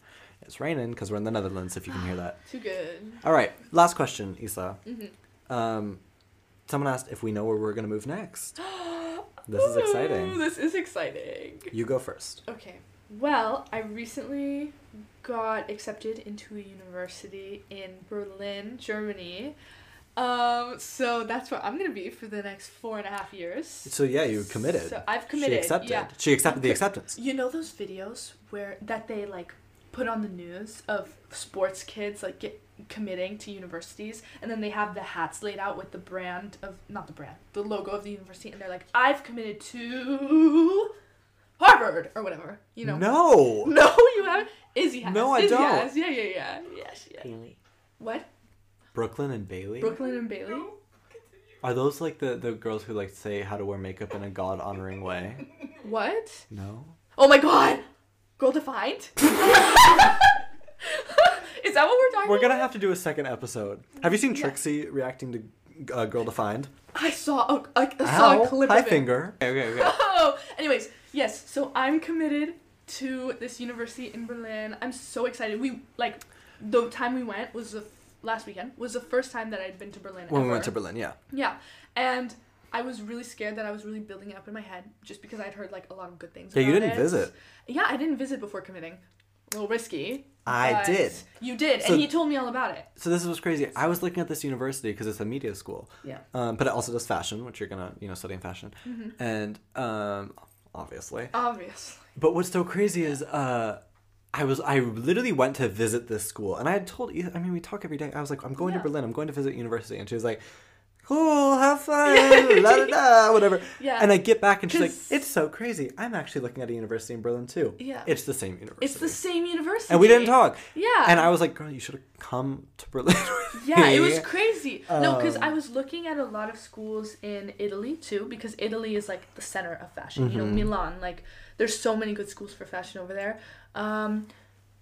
It's raining because we're in the Netherlands, if you can hear that. Too good. All right, last question, Isa. Mm-hmm. Um, someone asked if we know where we're going to move next. This is exciting. This is exciting. You go first. Okay. Well, I recently got accepted into a university in Berlin, Germany. Um, so that's where I'm gonna be for the next four and a half years. So yeah, you committed. So I've committed. She accepted. Yeah. She accepted the acceptance. You know those videos where that they like put on the news of sports kids like get committing to universities and then they have the hats laid out with the brand of not the brand the logo of the university and they're like i've committed to harvard or whatever you know No. no you haven't izzy has No, I Izzy don't. has. yeah yeah yeah yeah she has. What Brooklyn and Bailey. brooklyn and bailey Are those like the the girls who like say how to wear makeup in a god honoring way? what No. oh my god girl defined is that what we're talking about? We're gonna about have to do a second episode. Have you seen Yeah. Trixie reacting to uh, Girl Defined? I saw a, I saw Ow, a clip High of it. finger. Okay, okay, okay. Oh, anyways, yes. So I'm committed to this university in Berlin. I'm so excited. We like the time we went was the f- last weekend was the first time that I'd been to Berlin. when we ever. went to Berlin, yeah. Yeah, and I was really scared that I was really building it up in my head just because I'd heard like a lot of good things. Yeah, you didn't it. visit. Yeah, I didn't visit before committing. A little risky. I did. You did, So- and he told me all about it. So this was crazy. I was looking at this university because it's a media school. Yeah. Um, but it also does fashion, which you're gonna, you know, study in fashion, Mm-hmm. and um, obviously. Obviously. But what's so crazy is uh I was I literally went to visit this school and I had told I mean we talk every day. I was like, I'm going Yeah. to Berlin, I'm going to visit university and she was like, Cool, have fun, la da da, whatever. Yeah. And I get back and she's like, It's so crazy. I'm actually looking at a university in Berlin too. Yeah. It's the same university. It's the same university. and we didn't talk. Yeah. And I was like, Girl, you should have come to Berlin. Yeah, it was crazy. no, because Um, I was looking at a lot of schools in Italy too, because Italy is like the center of fashion. You know, Mhm. Milan, like there's so many good schools for fashion over there. Um,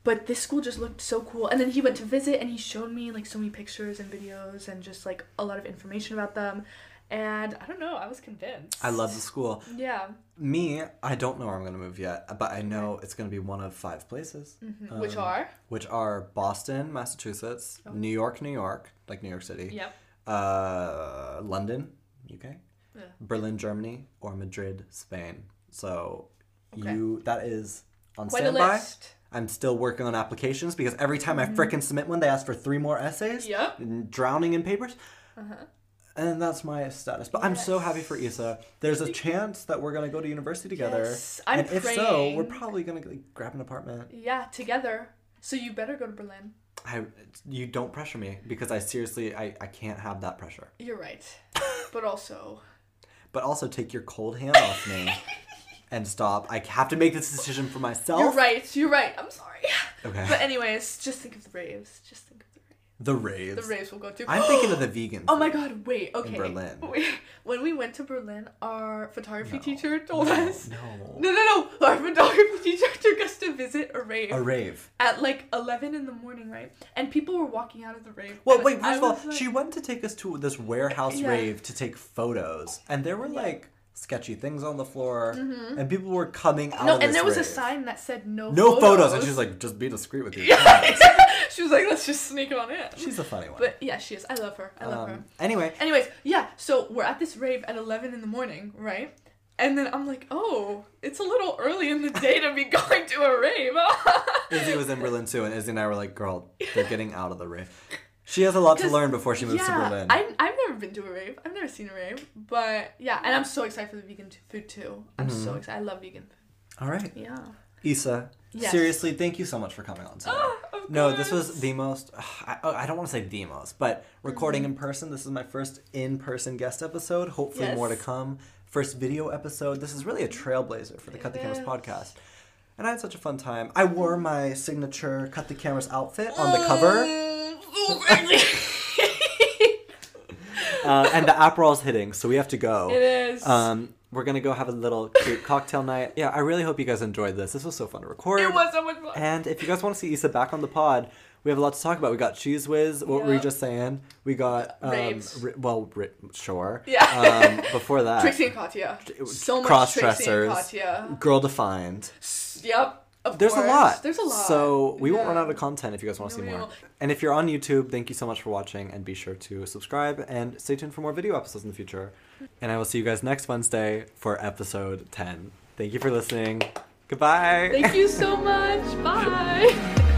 but this school just looked so cool. And then he went to visit and he showed me like so many pictures and videos and just like a lot of information about them. And I don't know, I was convinced. I love the school. Yeah. Me, I don't know where I'm gonna move yet, but I know it's gonna be one of five places. Mhm. Which Um, are? which are Boston, Massachusetts, Oh. New York, New York, like New York City, Yep. uh, London, UK, Yeah. Berlin, Germany, or Madrid, Spain. So Okay. you that is on Quite a list. I'm still working on applications because every time Mm-hmm. I frickin' submit one, they ask for three more essays. Yep. and Drowning in papers. Uh-huh. And that's my status. But I'm so happy for Isa. There's a chance that we're gonna go to university together. Yes, I'm and if so, we're probably gonna like, grab an apartment. Yeah, together. So you better go to Berlin. I you don't pressure me because I seriously I, I can't have that pressure. You're right. But also, But also take your cold hand off me and stop. I have to make this decision for myself. you're right. You're right. I'm sorry. Okay. But anyways, just think of the raves. Just think of the raves. the raves. The raves we'll go to. I'm thinking of the vegan. Oh my god, wait, okay. Berlin. Wait, when we went to Berlin, our photography No. teacher told no, us. No. No, no, no! Our photography teacher took us to visit a rave A rave. at like 11 in the morning, right? And people were walking out of the rave. Well, wait. First of all, like- she went to take us to this warehouse Yeah. rave to take photos, and there were Yeah. like sketchy things on the floor, and people were coming out. Mm-hmm. No, and there was a sign that said no No photos. photos, and she's like, "Just be discreet with your comments." she was like, let's just sneak on in. She's a funny one. But yeah, she is. I love her. I love her. Um, anyway, Anyways, yeah, so we're at this rave at 11 in the morning, right? And then I'm like, oh, it's a little early in the day to be going to a rave. Izzy was in Berlin too, and Izzy and I were like, "Girl, they're getting out of the rave." She has a lot to learn before she moves yeah, to Berlin. I, I've never been to a rave. I've never seen a rave. But yeah, and I'm so excited for the vegan t- food too. I'm so Mm-hmm. excited. I love vegan food. All right, Yeah. Isa. Yes. Seriously, thank you so much for coming on today. Oh, No, this was the most. I, oh, I don't want to say the most, but recording Mm-hmm. in person. This is my first in-person guest episode. Hopefully, more to come. First video episode. This is really a trailblazer for the Cut the It Cameras podcast. And I had such a fun time. I wore my signature Cut the Cameras outfit on the cover, so crazy. uh, and the Aperol's hitting, so we have to go. it is. Um, we're gonna go have a little cute cocktail night. Yeah, I really hope you guys enjoyed this. This was so fun to record. it was so much fun. And if you guys want to see Isa back on the pod, we have a lot to talk about. We got Cheez Whiz. What were you just saying? We got um, Raves. ri- well, ri- sure. Yeah. Um, before that, Tracy and Katya. So much Tracy and cross-dressers. Katya. Girl defined. S- Yep. Of there's course. a lot. There's a lot. So we won't run out of content if you guys want to No, see more. And if you're on YouTube, thank you so much for watching, and be sure to subscribe and stay tuned for more video episodes in the future. And I will see you guys next Wednesday for episode 10. Thank you for listening. Goodbye. Thank you so much. Bye.